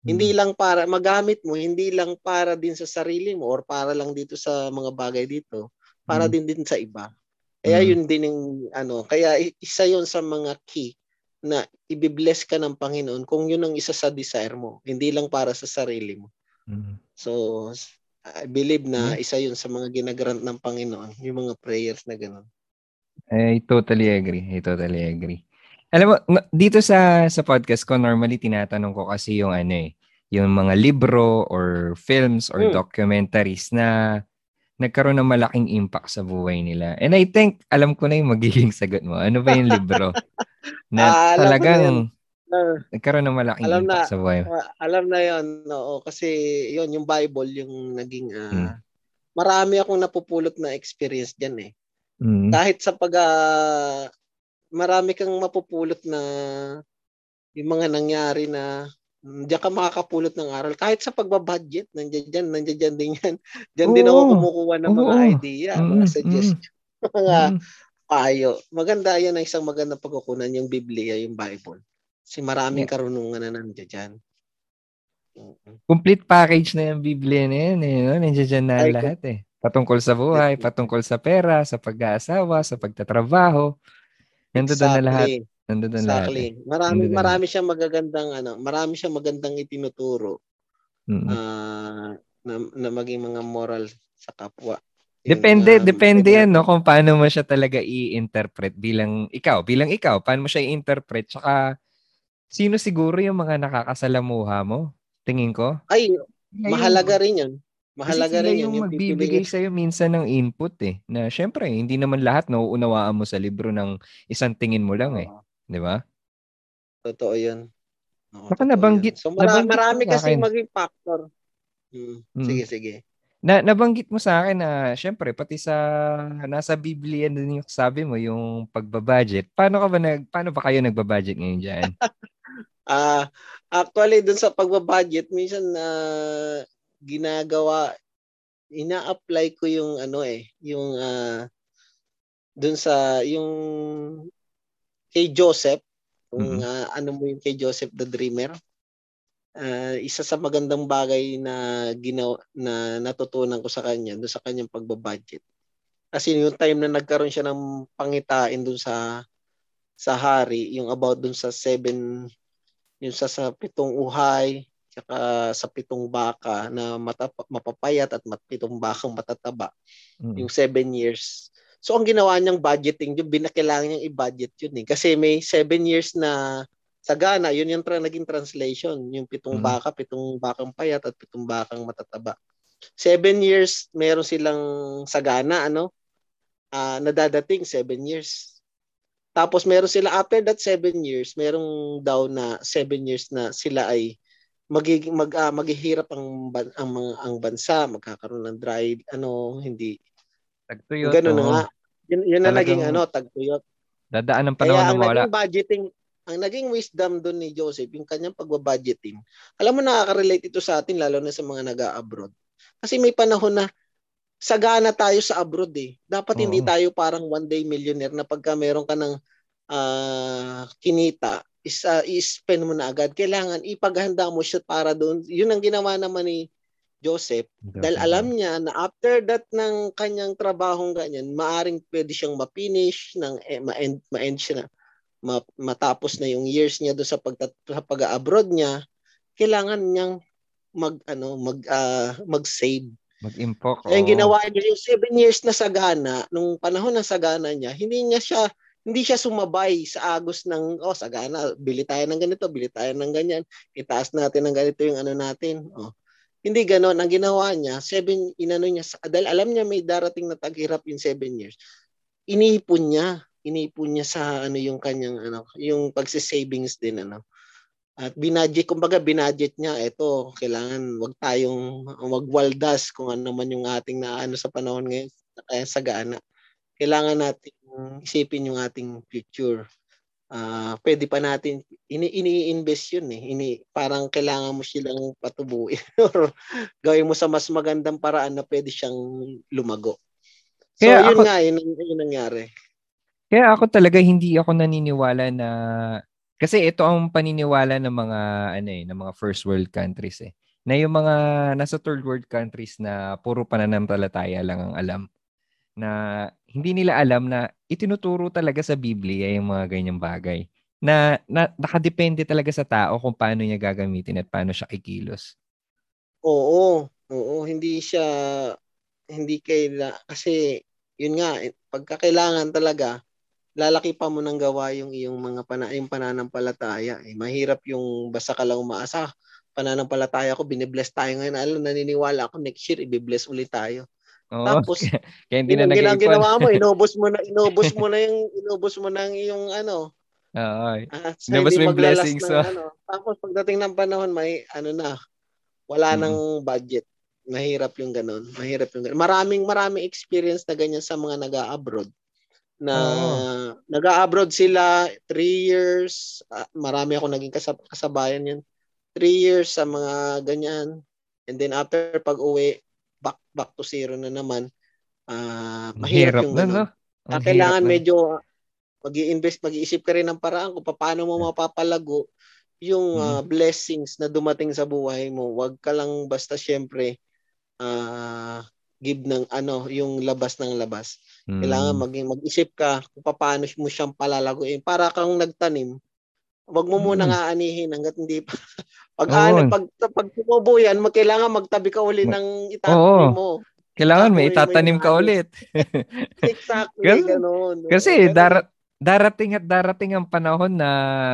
Hindi hmm. lang para magamit mo, hindi lang para din sa sarili mo or para lang dito sa mga bagay dito, para hmm. din din sa iba. Kaya hmm. yun din yung ano, kaya isa yun sa mga key na ibibless ka ng Panginoon kung yun ang isa sa desire mo, hindi lang para sa sarili mo. Hmm. So, I believe na hmm. isa yun sa mga ginagrant ng Panginoon, yung mga prayers na gano'n. I totally agree. I totally agree. Alam mo, dito sa sa podcast ko normally tinatanong ko kasi yung ano eh, yung mga libro or films or hmm. documentaries na nagkaroon ng malaking impact sa buhay nila. And I think alam ko na yung magiging (laughs) sagot mo. Ano ba yung libro (laughs) na ah, talagang uh, nagkaroon ng malaking alam impact na, sa buhay mo? Uh, alam na 'yon. Oo, kasi 'yon yung Bible yung naging uh, hmm. marami akong napupulot na experience diyan eh. Hmm. Kahit sa pag uh, marami kang mapupulot na yung mga nangyari na diyan ka makakapulot ng aral. Kahit sa pagbabudget, nandiyan dyan, nandiyan dyan din yan. (laughs) Diyan oh, din ako kumukuha ng mga oh, idea, mm, mga suggestion, mm, (laughs) mga mm. payo. Maganda yan ang isang magandang pagkukunan, yung Biblia, yung Bible. Kasi maraming yeah. karunungan na nandiyan dyan. Complete package na yung Biblia na yan. Eh, no? Nandiyan dyan na Ay, lahat eh. Patungkol sa buhay, patungkol sa pera, sa pag-aasawa, sa pagtatrabaho. Nandun exactly. na lahat. Nandun na exactly. lahat. Eh. Marami, Nandun marami siyang magagandang, ano, marami siyang magandang itinuturo. Mm-hmm. Uh, na, na maging mga moral sa kapwa. Depende, um, depende yan, no, kung paano mo siya talaga i-interpret bilang ikaw, bilang ikaw, paano mo siya i-interpret, tsaka sino siguro yung mga nakakasalamuha mo, tingin ko? Ay, mahalaga rin yun. Mahalaga rin yung, yung magbibigay sa iyo minsan ng input eh. Na syempre, hindi naman lahat nauunawaan mo sa libro ng isang tingin mo lang eh. 'Di ba? Totoo 'yun. Oo, Baka nabanggit. So mara- nabanggit marami kasi maging factor. Hmm. Hmm. Sige, sige. Na, nabanggit mo sa akin na syempre pati sa nasa Biblia din yung sabi mo yung pagbabudget. Paano ka ba nag paano ba kayo nagbabudget ngayon diyan? (laughs) Ah, actually dun sa pagbabudget minsan na ginagawa ina-apply ko yung ano eh, yung ah dun sa yung kay Joseph, kung Mhm. ah, ano mo yung kay Joseph the Dreamer. Ah, isa sa magandang bagay na ginawa na natutunan ko sa kanya doon sa kanyang pagbabudget. Kasi yung time na nagkaroon siya ng pangitain doon sa sa hari, yung about doon sa seven yung sa, sa pitong uhay, saka sa pitong baka na matap, mapapayat at mat, pitong bakang matataba, Mm. yung seven years. So ang ginawa niyang budgeting, yung binakailangan niyang i-budget yun eh. Kasi may seven years na sagana, yun yung tra- naging translation. Yung pitong Mhm. baka, pitong bakang payat at pitong bakang matataba. Seven years, meron silang sagana, ano? Ah, nadadating, seven years. Tapos meron sila after that seven years, merong daw na seven years na sila ay magiging mag ah, maghihirap ang ang mga ang bansa, magkakaroon ng dry ano, hindi Tagtuyot. Ganun na oo. nga. Yun, yun na naging ano, tagtuyot. Dadaan ng Kaya panahon ang na mawala. naging budgeting, ang naging wisdom doon ni Joseph, yung kanyang pagbabudgeting. Alam mo, nakaka-relate ito sa atin, lalo na sa mga nag-abroad. Kasi may panahon na sagana tayo sa abroad eh. Dapat hindi Oo. tayo parang one day millionaire na pagka meron ka ng ah, kinita, is, ah, i-spend mo na agad. Kailangan ipaghanda mo siya para doon. Yun ang ginawa naman ni Joseph dahil alam niya na after that ng kanyang trabahong ganyan, maaring pwede siyang ma-finish, ng, eh, ma-end, ma-end siya na, ma- matapos na yung years niya doon sa, pag, sa pag-abroad niya, kailangan niyang mag ano mag ah, mag-save. Mag-impok. Yung ginawa niya yung seven years na sagana, nung panahon ng sagana niya, hindi niya siya hindi siya sumabay sa agos ng oh sagana, bili tayo ng ganito, bili tayo ng ganyan, itaas natin ng ganito yung ano natin. Oh. Hindi ganoon ang ginawa niya. Seven inano niya dahil alam niya may darating na taghirap in seven years. Inipon niya, inipon niya sa ano yung kanyang ano, yung pagsi-savings din ano. At binadget, kumbaga binadget niya, eto, kailangan wag tayong wagwaldas kung ano man yung ating na ano sa panahon ngayon, kaya sagana. Kailangan natin isipin yung ating future. Ah, pwede pa natin ini ini-invest yun eh. Ini parang kailangan mo silang patubuin (laughs) or gawin mo sa mas magandang paraan na pwede siyang lumago. So Kaya yun ako- nga yun, yun ang nangyari. Kaya ako talaga hindi ako naniniwala na kasi ito ang paniniwala ng mga ano eh, ng mga first world countries eh. Na yung mga nasa third world countries na puro pananampalataya lang ang alam. Na hindi nila alam na itinuturo talaga sa Biblia yung mga ganyang bagay. Na, na nakadepende talaga sa tao kung paano niya gagamitin at paano siya kikilos. Oo, oo, hindi siya hindi kaila kasi yun nga eh, pagka kailangan talaga lalaki pa mo ng gawa yung iyong mga pana, yung pananampalataya. Eh, mahirap yung basta ka lang umaasa. Pananampalataya ko, binibless tayo ngayon. Alam, naniniwala ako next year, ibibless ulit tayo. Oo. Tapos, kaya hindi yun na nag-iipon. ginawa mo, (laughs) inubos mo na, inubos mo na yung, inubos mo na yung ano, Oo. sa Inubos mo yung blessings, ng oh. ano. Tapos pagdating ng panahon, may ano na, wala Mm. nang budget. Mahirap yung ganun. Mahirap yung ganun. Maraming maraming experience na ganyan sa mga nag-abroad na Oo. nag-abroad sila three years. ah, marami ako naging kasab- kasabayan yan. Three years sa mga ganyan. And then after pag-uwi, back back to zero na naman. Ah, Ang mahirap hirap yung na, ganun. no? Ah, Ang kailangan na. medyo mag-i-invest, mag-iisip ka rin ng paraan kung paano mo mapapalago yung ah, blessings na dumating sa buhay mo. Huwag ka lang basta syempre ah give ng ano, yung labas ng labas. Kailangan Mm. maging mag-isip ka kung paano mo siyang palalaguin. Para kang nagtanim, Huwag mo muna Mm. nga anihin hanggat hindi pa. (laughs) pag, Oo. ani, pag, pag tumubo yan, mag- kailangan magtabi ka uli ng itatanim Oo. mo. Kailangan may itatanim ka ulit. (laughs) Exactly, Ganun. ganun. Kasi dara- darating at darating ang panahon na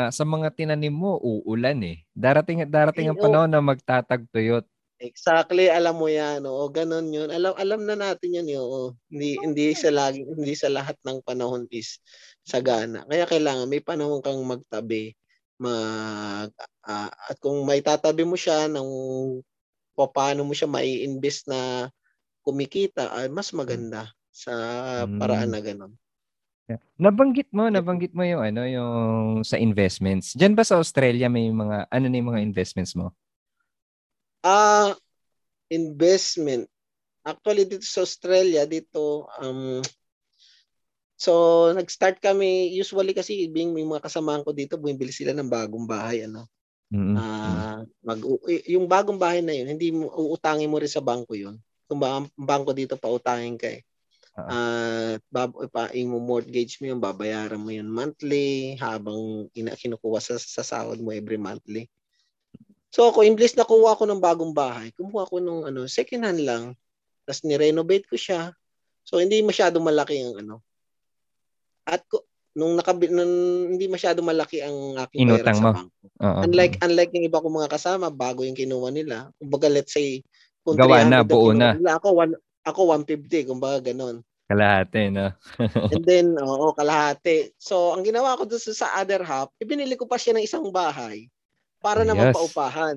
sa mga tinanim mo, uulan eh. Darating at darating ang panahon na magtatagtuyot. Exactly, alam mo 'yan. Oo, ganun 'yun. Alam alam na natin 'yan, eh, oo. Hindi hindi sa lagi hindi sa lahat ng panahon is sagana. Kaya kailangan may panahon kang magtabi, mag ah, at kung may tatabi mo siya ng paano mo siya mai-invest na kumikita, ay mas maganda sa paraan na gano'n. Yeah. Nabanggit mo, nabanggit mo yung ano, yung sa investments. Diyan ba sa Australia may mga ano na yung mga investments mo? Ah, investment. Actually dito sa Australia dito um So nag-start kami usually kasi being may mga kasamahan ko dito bumibili sila ng bagong bahay ano. Mm-mm. Ah, mag yung bagong bahay na yun, hindi mo uutangin mo rin sa bangko yun. Kung ba ang bangko dito pautangin ka eh. Ah, bab pa mo mortgage mo yun, babayaran mo yun monthly habang ina kinukuha sa, sa sahod mo every monthly. So ako, imblis na kuha ko ng bagong bahay, kumuha ko ng ano, second hand lang. Tapos ni-renovate ko siya. So hindi masyado malaki ang ano. At ko, nung nakabi nung hindi masyado malaki ang aking Inutang sa mo. bangko. Oo. Unlike unlike yung iba kong mga kasama, bago yung kinuha nila. Kumbaga let's say kung Gawa na, 300 ang buo na. Nila, ako one, ako 150, kumbaga ganun. Kalahati, no? (laughs) And then, oo, kalahati. So, ang ginawa ko doon sa other half, ibinili ko pa siya ng isang bahay para naman Yes. paupahan.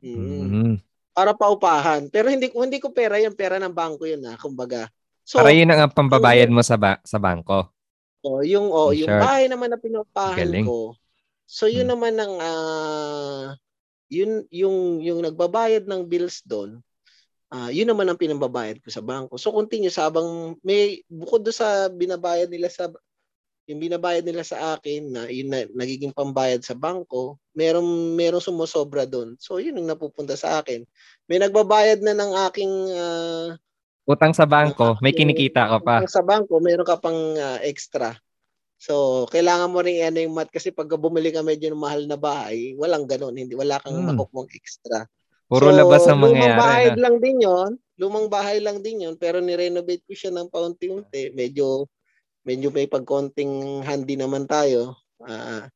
Mm. Mm. Para paupahan. Pero hindi ko hindi ko pera 'yan, pera ng bangko 'yun ah, kumbaga. So, Para yun ang pambabayad mo sa ba- sa bangko. Oh, yung oh, yung bahay naman na pinaupahan Galing. ko. So, yun Hmm. naman ang ah, yun yung yung nagbabayad ng bills doon. Ah, yun naman ang pinambabayad ko sa bangko. So continuous habang may bukod doon sa binabayad nila sa yung binabayad nila sa akin na yun na, nagiging pambayad sa bangko, merong merong sumusobra doon. So yun ang napupunta sa akin. May nagbabayad na ng aking ah, Utang sa bangko, may kinikita ka pa. sa bangko, meron ka pang ah, extra. So, kailangan mo rin ano yung mat kasi pag bumili ka medyo ng mahal na bahay, walang ganun, hindi wala kang Hmm. makukmong extra. Puro So, labas ang Lumang bahay mangyayari. Na. lang din 'yon. Lumang bahay lang din 'yon, pero ni-renovate ko siya ng paunti-unti. Medyo medyo may pagkonting handy naman tayo. Ah,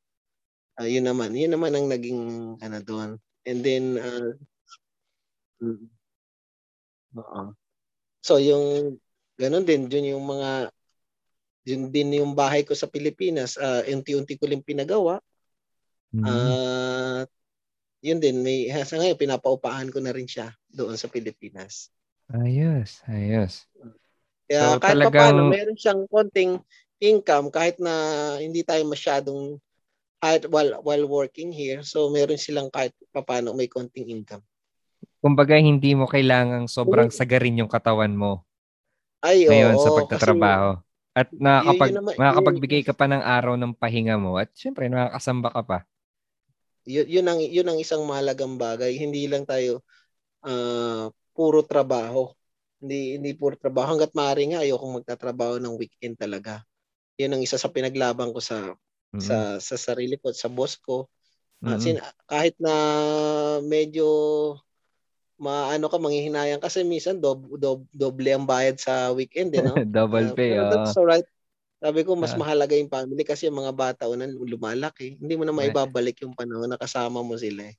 ah, yun naman. Yun naman ang naging ano doon. And then ah, mm, oo. So yung ganun din, yun yung mga yun din yung bahay ko sa Pilipinas, ah, unti-unti ko lang pinagawa. Mm. At yun din, may (laughs) sa ngayon pinapaupahan ko na rin siya doon sa Pilipinas. Ayos, ayos. Kaya So, kahit pa talagang- paano, meron siyang konting income kahit na hindi tayo masyadong kahit while, while working here. So meron silang kahit paano may konting income. Kumbaga, hindi mo kailangang sobrang sagarin yung katawan mo Ay, ngayon oo, sa kasi- pagtatrabaho. At nakakapag, yun naman- makakapagbigay ka pa ng araw ng pahinga mo at syempre nakakasamba ka pa. yun, yun ang yun ang isang mahalagang bagay. Hindi lang tayo ah, puro trabaho. Hindi hindi puro trabaho hangga't maaari nga ayokong magtatrabaho ng weekend talaga. Yun ang isa sa pinaglaban ko sa Mm. sa sa sarili ko at sa boss ko. Ah, Mm. sin- kahit na medyo maano ka manghihinayang kasi minsan dob, dob, doble ang bayad sa weekend eh, no? (laughs) Double pay, pero oo. that's alright. Sabi ko mas Ah. mahalaga yung family kasi yung mga bata unan lumalaki. Hindi mo na maibabalik yung panahon na kasama mo sila eh.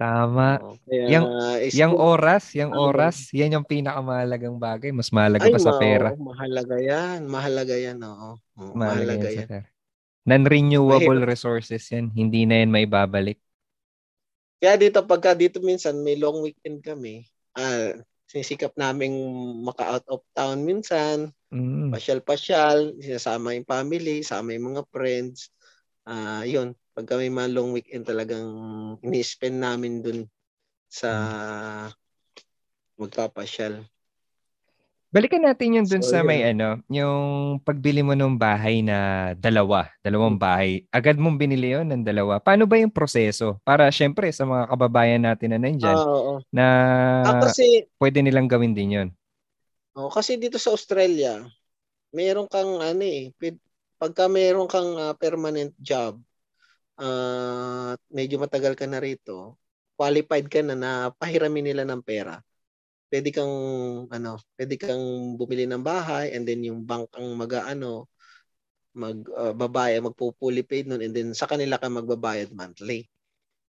Tama. Kaya, Yang- is- Yung oras, yung Ano? oras, yan yung pinakamahalagang bagay. Mas mahalaga ay, pa sa pera. oo, mahalaga yan. Mahalaga yan, oo. Oo, mahalaga yan yan. pera. Non-renewable resources yan. Hindi na yan may babalik. Kaya dito, pagka dito minsan may long weekend kami, ah, sinisikap naming maka-out of town minsan, Mm. pasyal-pasyal, sinasama yung family, sama yung mga friends. Ah, yun, pagka may mga long weekend talagang ini-spend namin dun sa magpapasyal. Balikan natin yung dun So, sa may yun. ano, yung pagbili mo ng bahay na dalawa, dalawang Hmm. bahay. Agad mong binili yon ng dalawa. Paano ba yung proseso? Para syempre sa mga kababayan natin na nandyan Ah, oo. na Ah, kasi pwede nilang gawin din yon. Oh, kasi dito sa Australia, meron kang ano eh, pagka meron kang ah, permanent job, ah, medyo matagal ka na rito, qualified ka na na pahiramin nila ng pera. Pwede kang ano, pwede kang bumili ng bahay and then yung bank ang mag-ano mag uh, babayad, magpo-fully paid nun and then sa kanila ka magbabayad monthly.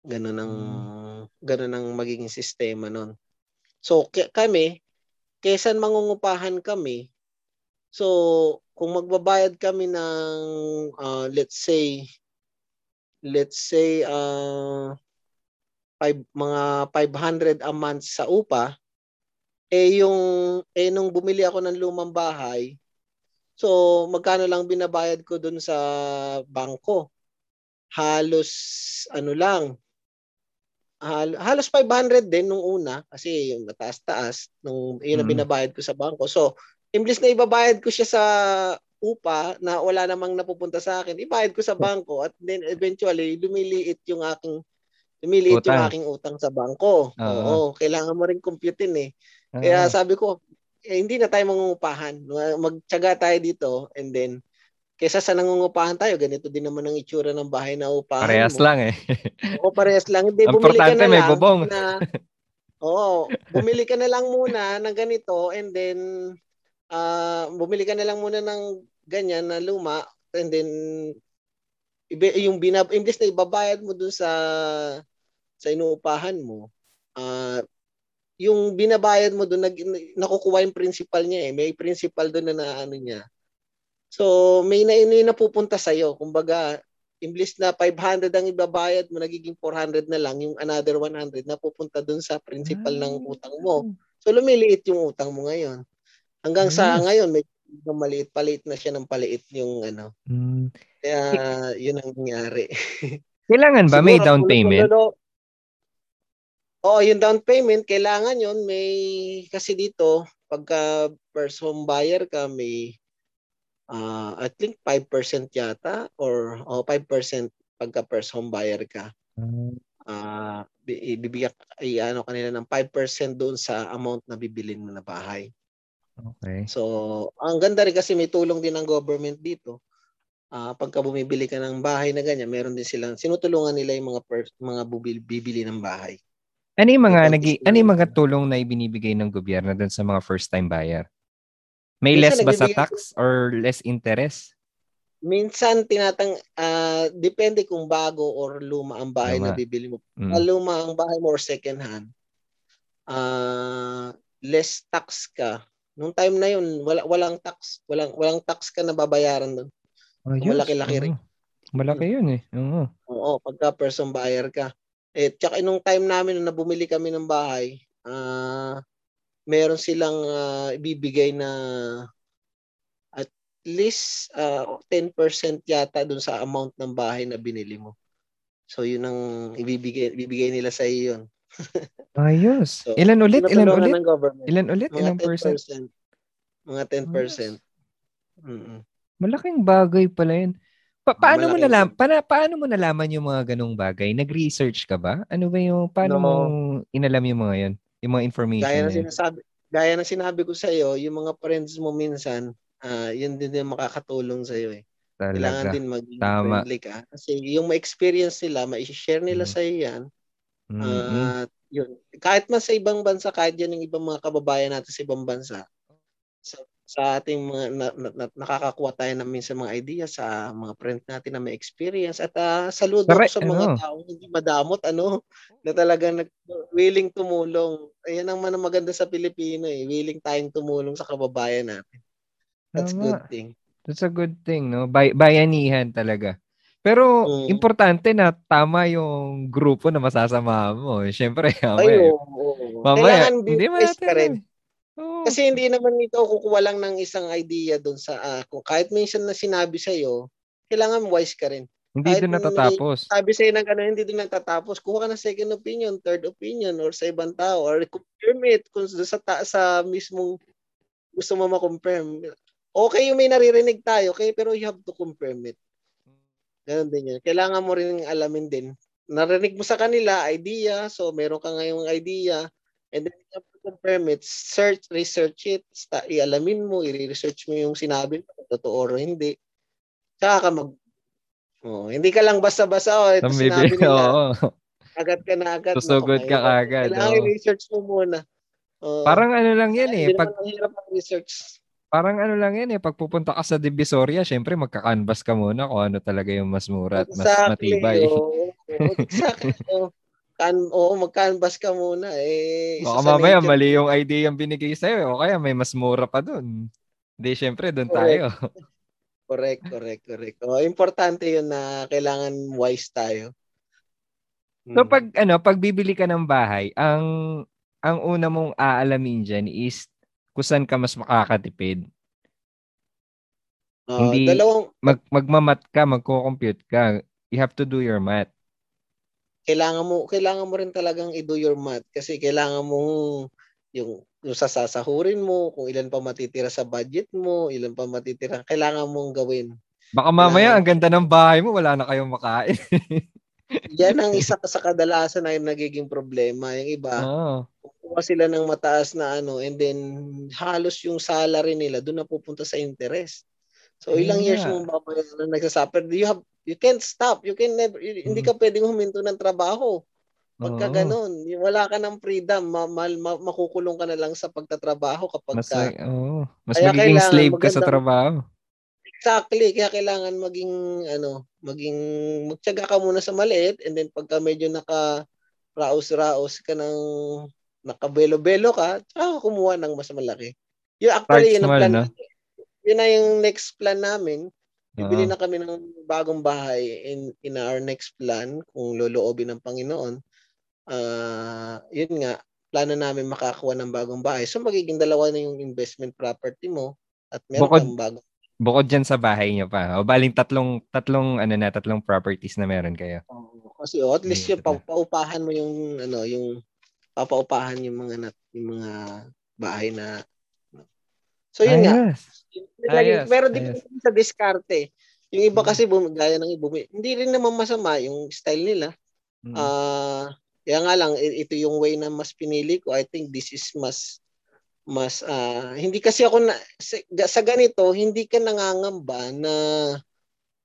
Ganun ang ganun ang magiging sistema nun. So k- kami kaysa mangungupahan kami, so kung magbabayad kami ng uh, let's say let's say uh, five, mga 500 a month sa upa, Eh yung eh nung bumili ako ng lumang bahay, so magkano lang binabayad ko dun sa bangko? Halos ano lang, hal- halos 500 din nung una kasi yung mataas-taas nung yun ang Mm. binabayad ko sa bangko. So, imblis na ibabayad ko siya sa upa na wala namang napupunta sa akin, ibayad ko sa bangko at then eventually lumiliit yung aking lumiliit yung Utang. aking utang sa bangko. Oo. Oo, kailangan mo rin computein eh. Kaya Ah, sabi ko, eh, hindi na tayo mangungupahan. Magtyaga tayo dito and then kaysa sa nangungupahan tayo, ganito din naman ang itsura ng bahay na upahan parehas mo. lang eh. O parehas lang. Hindi, bumili ka na may lang bubong. na Oo, bumili ka na lang muna ng ganito and then ah bumili ka na lang muna ng ganyan na luma and then ibe, yung binab imbes na ibabayad mo dun sa sa inuupahan mo ah yung binabayad mo doon nag, nakukuha yung principal niya eh may principal doon na naano niya so may na may napupunta sa iyo kumbaga imbis na 500 ang ibabayad mo, nagiging 400 na lang, yung another 100 na pupunta dun sa principal ng utang mo. So lumiliit yung utang mo ngayon. Hanggang sa Yes. ngayon, may maliit, paliit na siya ng paliit yung ano. Mm. Kaya yun ang nangyari. (laughs) Kailangan ba may Siguro, down kung payment? lolo- Oo, yung down payment, kailangan yun. May, kasi dito, pagka first home buyer ka, may, ah I think 5% yata, or oh, 5% pagka first home buyer ka. Ah, bi- ibibigyan, ay, ano kanila ng 5% doon sa amount na bibilin mo na bahay. Okay. So, ang ganda rin kasi may tulong din ng government dito. Ah, pagka bumibili ka ng bahay na ganyan, meron din silang sinutulungan nila yung mga per, mga bubil, bibili ng bahay. Ano yung mga, gusto ano yung mga tulong na ibinibigay ng gobyerno dun sa mga first-time buyer? May less Minsan ba sa tax or less interest? Minsan tinatang ah, depende kung bago or luma ang bahay na Luma. bibili mo. Mm. Kung luma ang bahay mo or second hand, ah less tax ka. Nung time na yun, wala walang tax, walang walang tax ka na babayaran doon. Ayos. malaki-laki rin. Malaki yun eh. Oo. Oo, pagka person buyer ka. Eh, tsaka nung time namin nung nabumili kami ng bahay, ah meron silang ah, ibibigay na at least ah, 10% yata dun sa amount ng bahay na binili mo. So yun ang ibibigay ibibigay nila sa iyo yun. (laughs) Ayos. So, Ilan ulit? Ilan ulit? Ilan ulit? Mga Ilang 10%. percent? Mga 10%. Mm-mm. Malaking bagay pala yun. Pa- paano mo Malaking nalam bagay. para paano mo nalaman yung mga ganung bagay? Nag-research ka ba? Ano ba yung paano No. mo inalam yung mga yun? Yung mga information Gaya na sinasabi, gaya ng sinabi ko sa iyo, yung mga friends mo minsan, ah yun din yung makakatulong sa iyo eh. Kailangan Talaga. din maging Tama. friendly ka. Kasi yung ma-experience nila, ma-share nila Mm. sa iyo yan. Mm-mm. At yun. Kahit man sa ibang bansa, kahit yan yung ibang mga kababayan natin sa ibang bansa, sa, sa ating mga na, na, na- nakakakuha tayo ng minsan mga idea sa mga friends natin na may experience at ah, saludo ko sa mga ano? taong hindi madamot ano na talagang nag, willing tumulong. Ayan ang man ang maganda sa Pilipino eh, willing tayong tumulong sa kababayan natin. That's Tama. good thing. That's a good thing, no? Bay- bayanihan talaga. Pero Mm. importante na tama yung grupo na masasama mo. eh. Siyempre, (laughs) Ay, mamaya. oo, oo. mamaya Kailangan hindi wise natin ka rin. Kasi hindi naman ikaw kukuha lang ng isang idea doon sa ah, kung kahit minsan na sinabi sa iyo, kailangan wise ka rin. hindi kahit doon natatapos. Sabi sa ng ano, hindi din nagtatapos. Kuha ka ng second opinion, third opinion or sa ibang tao or confirm it kung sa sa, ta- sa mismong gusto mo ma-confirm. Okay yung may naririnig tayo, okay, pero you have to confirm it. Ganon din yun. Kailangan mo rin alamin din. Narinig mo sa kanila, idea, so meron ka ngayong idea, and then you have to confirm it, search, research it, sta- ialamin mo, i-research mo yung sinabi mo, kung totoo o hindi. Tsaka ka mag... Oh, hindi ka lang basta-basta, oh, ito Ang sinabi nila, Oo. agad ka na agad. Susugod ka kaagad, Kailangan oo. i-research mo muna. Oh, Parang ano lang yan eh. Pag, hirap ang research. parang ano lang yan eh. Pag pupunta ka sa Divisoria, syempre magka-canvas ka muna kung ano talaga yung mas mura at mas matibay. Oo, exactly. (laughs) Kan, oo, mag-canvas ka muna. Eh, Baka sa mamaya nature- mali yung idea yung binigay sa'yo. O kaya may mas mura pa dun. Hindi, syempre doon tayo. (laughs) Correct, correct, correct. Oh, importante yun na kailangan wise tayo. So Hmm. pag ano, pag bibili ka ng bahay, ang ang una mong aalamin dyan is kung saan ka mas makakatipid. Ah, Hindi- dalawang Mag, magmamat ka, magko-compute ka. You have to do your math. Kailangan mo kailangan mo rin talagang i-do your math kasi kailangan mo yung yung sasasahurin mo, kung ilan pa matitira sa budget mo, ilan pa matitira, kailangan mong gawin. Baka mamaya, Kailangan- ang ganda ng bahay mo, wala na kayong makain. (laughs) Yan ang isa sa kadalasan yung nagiging problema. Yung iba, Oo. kukuha sila ng mataas na ano and then halos yung salary nila doon na pupunta sa interest. So ilang years nga. mo babayaran na nagsasuffer. You have you can't stop. You can never y- hindi Mm. ka pwedeng huminto ng trabaho. Pagka ganun, wala ka ng freedom, ma- ma- ma- makukulong ka na lang sa pagtatrabaho kapag Mas, ka, oo. mas Kaya magiging slave ka sa trabaho. Exactly, kaya kailangan maging ano, maging magtiyaga ka muna sa maliit and then pagka medyo naka raos-raos ka ng nakabelo-belo ka, tsaka kumuha ng mas malaki. Yung actually Start yun ang plan. no? Yun na yung next plan namin. Bibili Oo. na kami ng bagong bahay in in our next plan kung loloobin ng Panginoon. Ah, yun nga, plano namin makakuha ng bagong bahay. So magiging dalawa na yung investment property mo at meron Bukod- kang bagong Bukod dyan sa bahay niyo pa. O baling tatlong, tatlong, ano na, tatlong properties na meron kayo. Oo, kasi oh, at least yung pa- paupahan mo yung ano, yung papaupahan yung mga nat, yung mga bahay na So yun nga. Ayos. Lagi, Ayos, pero din ayos. sa diskarte. Yung iba Mm. kasi bum, gaya ng iba, may- hindi rin naman masama yung style nila. Mm. Ah, kaya nga lang ito yung way na mas pinili ko. I think this is mas mas ah, hindi kasi ako na sa, sa ganito hindi ka nangangamba na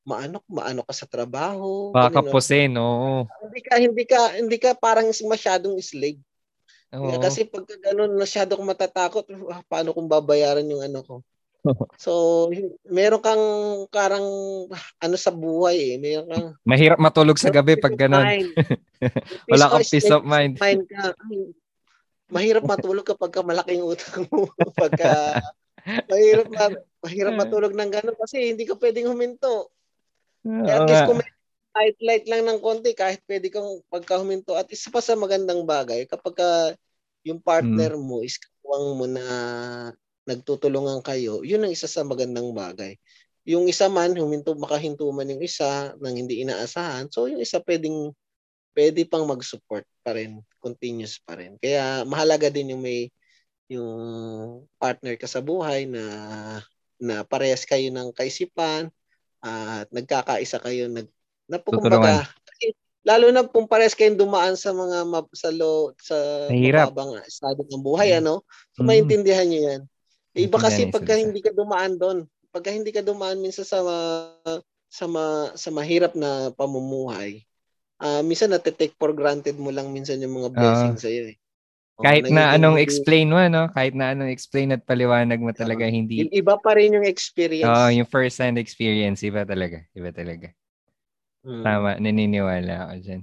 maano maano ka sa trabaho Baka pusin, oo. hindi ka hindi ka hindi ka parang masyadong slave Oo. kasi pagka ganun masyado kang matatakot ah, paano kung babayaran yung ano ko (laughs) so meron kang karang ano sa buhay eh meron kang Mahirap matulog sa gabi pag ganun. (laughs) Wala kang peace of mind. mind ka. Mahirap matulog kapag ka malaking utang mo. (laughs) Pagka mahirap ma- mahirap matulog ng gano'n kasi hindi ka pwedeng huminto. Kaya Oo at least kung may light light lang ng konti kahit pwede kang pagka huminto at isa pa sa magandang bagay kapag ka yung partner Hmm. mo is kawang mo na nagtutulungan kayo, yun ang isa sa magandang bagay. Yung isa man, huminto, makahinto man yung isa nang hindi inaasahan, so yung isa pwedeng pwede pang mag-support pa rin, continuous pa rin. Kaya mahalaga din yung may yung partner ka sa buhay na na parehas kayo ng kaisipan at nagkakaisa kayo nag na po, Tutulungan. kumbaga, kasi lalo na kung parehas kayong dumaan sa mga mab, sa lo, sa mababang estado ng buhay Mm. ano so Mm. maintindihan niyo yan iba kasi pagka hindi ka dumaan doon pagka hindi ka dumaan minsan sa sa ma, sa mahirap na pamumuhay ah minsan nate-take for granted mo lang minsan yung mga blessings sa iyo eh Oh, Kahit na anong hindi- explain mo, no? Kahit na anong explain at paliwanag mo talaga, hindi. iba pa rin yung experience Oo, yung first-hand experience, iba talaga. Iba talaga. Mm. Tama, naniniwala ako dyan.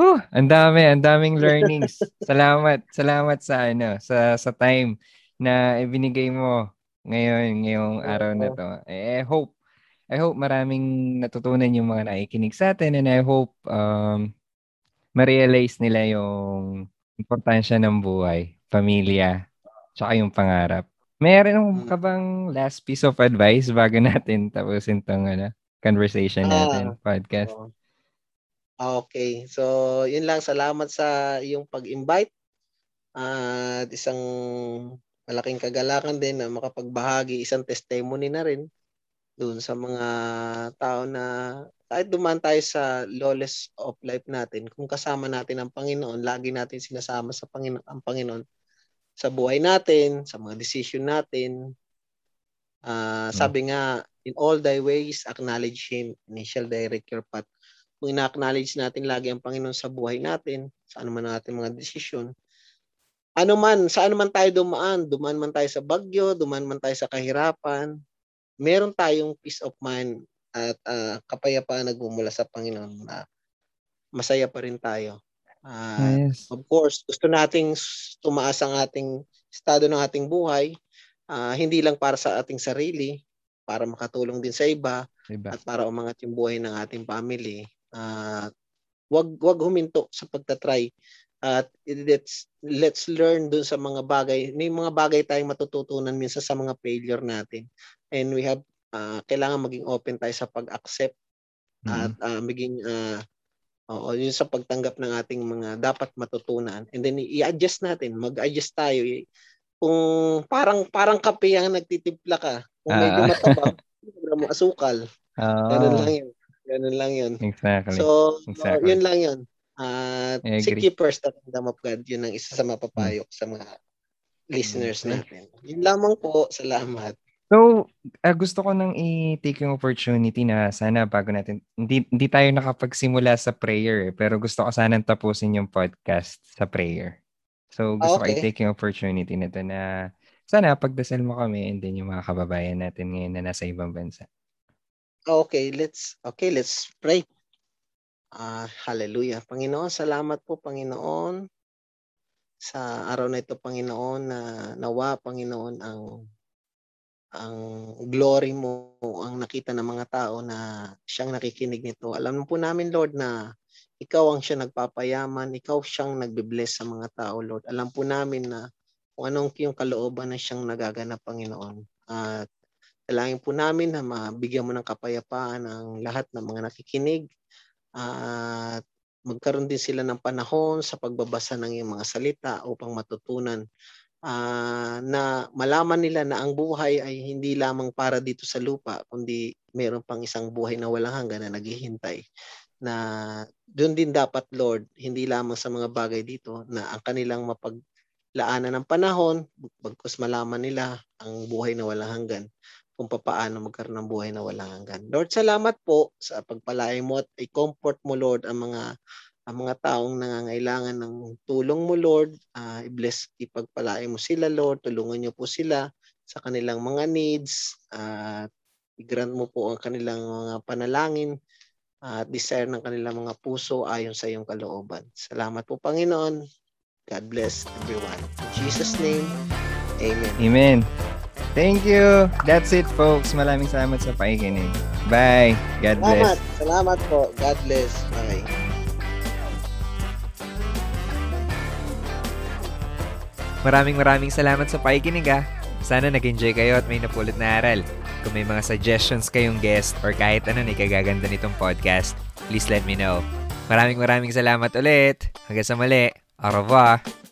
Huh, ang dami, ang daming learnings. (laughs) salamat, salamat sa ano, sa sa time na ibinigay mo ngayon, ngayong araw na to. Eh, I hope, I hope maraming natutunan yung mga nakikinig sa atin and I hope um, ma-realize nila yung importansya ng buhay, pamilya, tsaka yung pangarap. Meron ka bang last piece of advice bago (laughs) natin tapusin tong ano, conversation natin, podcast? Oo. Okay. So, yun lang. Salamat sa iyong pag-invite. At isang malaking kagalakan din na makapagbahagi isang testimony na rin doon sa mga tao na kahit dumaan tayo sa lawless of life natin, kung kasama natin ang Panginoon, lagi natin sinasama sa Panginoon, ang Panginoon sa buhay natin, sa mga decision natin. Ah, sabi nga, in all thy ways, acknowledge Him, and He shall direct your path kung ina-acknowledge natin lagi ang Panginoon sa buhay natin, sa ano man natin mga desisyon, ano man, sa ano man tayo dumaan, dumaan man tayo sa bagyo, dumaan man tayo sa kahirapan, meron tayong peace of mind at ah, kapayapaan nagmumula sa Panginoon na masaya pa rin tayo. Ah, Yes. of course, gusto nating tumaas ang ating estado ng ating buhay, ah, hindi lang para sa ating sarili, para makatulong din sa iba, Diba? at para umangat yung buhay ng ating family. At wag wag huminto sa pagtatry At let's let's learn dun sa mga bagay. May mga bagay tayong matututunan minsan sa mga failure natin. And we have uh, kailangan maging open tayo sa pag-accept mm-hmm. at uh, maging uh, Oo, yun sa pagtanggap ng ating mga dapat matutunan. And then i-adjust natin, mag-adjust tayo. Kung parang parang kape ang nagtitimpla ka, kung medyo uh, matabang, (laughs) mo asukal. Oh. Ganun lang yun. Ganun lang yun. Exactly. So, exactly. yun lang yun. At uh, ye first the kingdom of God. Yun ang isa sa mapapayok sa mga listeners natin. Yun lamang po. Salamat. So, uh, gusto ko nang i-take yung opportunity na sana bago natin, hindi, hindi tayo nakapagsimula sa prayer, eh, pero gusto ko sana tapusin yung podcast sa prayer. So, gusto okay. ko i-take yung opportunity na to na sana pagdasal mo kami and then yung mga kababayan natin ngayon na nasa ibang bansa. Okay, let's okay, let's pray. Uh, hallelujah. Panginoon, salamat po Panginoon sa araw na ito Panginoon na nawa Panginoon ang ang glory mo ang nakita ng mga tao na siyang nakikinig nito. Alam po namin, Lord, na ikaw ang siya nagpapayaman, ikaw siyang nagbe-bless sa mga tao, Lord. Alam po namin na kung anong yung kalooban na siyang nagaganap, Panginoon. At dalangin po namin na mabigyan mo ng kapayapaan ang lahat ng mga nakikinig at magkaroon din sila ng panahon sa pagbabasa ng iyong mga salita upang matutunan uh, na malaman nila na ang buhay ay hindi lamang para dito sa lupa, kundi meron pang isang buhay na walang hanggan na naghihintay. Na doon din dapat, Lord, hindi lamang sa mga bagay dito, na ang kanilang mapaglaanan ng panahon, bagkus malaman nila ang buhay na walang hanggan, kung paano magkaroon ng buhay na walang hanggan. Lord, salamat po sa pagpalain mo at i-comfort mo, Lord, ang mga ang mga taong nangangailangan ng tulong mo, Lord. Uh, i-bless, ipagpalain mo sila, Lord. Tulungan niyo po sila sa kanilang mga needs. At uh, i-grant mo po ang kanilang mga panalangin at uh, desire ng kanilang mga puso ayon sa iyong kalooban. Salamat po, Panginoon. God bless everyone. In Jesus' name, Amen. Amen. Thank you. That's it, folks. Maraming salamat sa pakikinig. Bye. God bless. Salamat. Salamat po. God bless. Bye. Maraming maraming salamat sa pakikinig ah. Sana nag-enjoy kayo at may napulot na aral. Kung may mga suggestions kayong guest or kahit ano na ikagaganda nitong podcast, please let me know. Maraming maraming salamat ulit. Hanggang sa mali. Au revoir.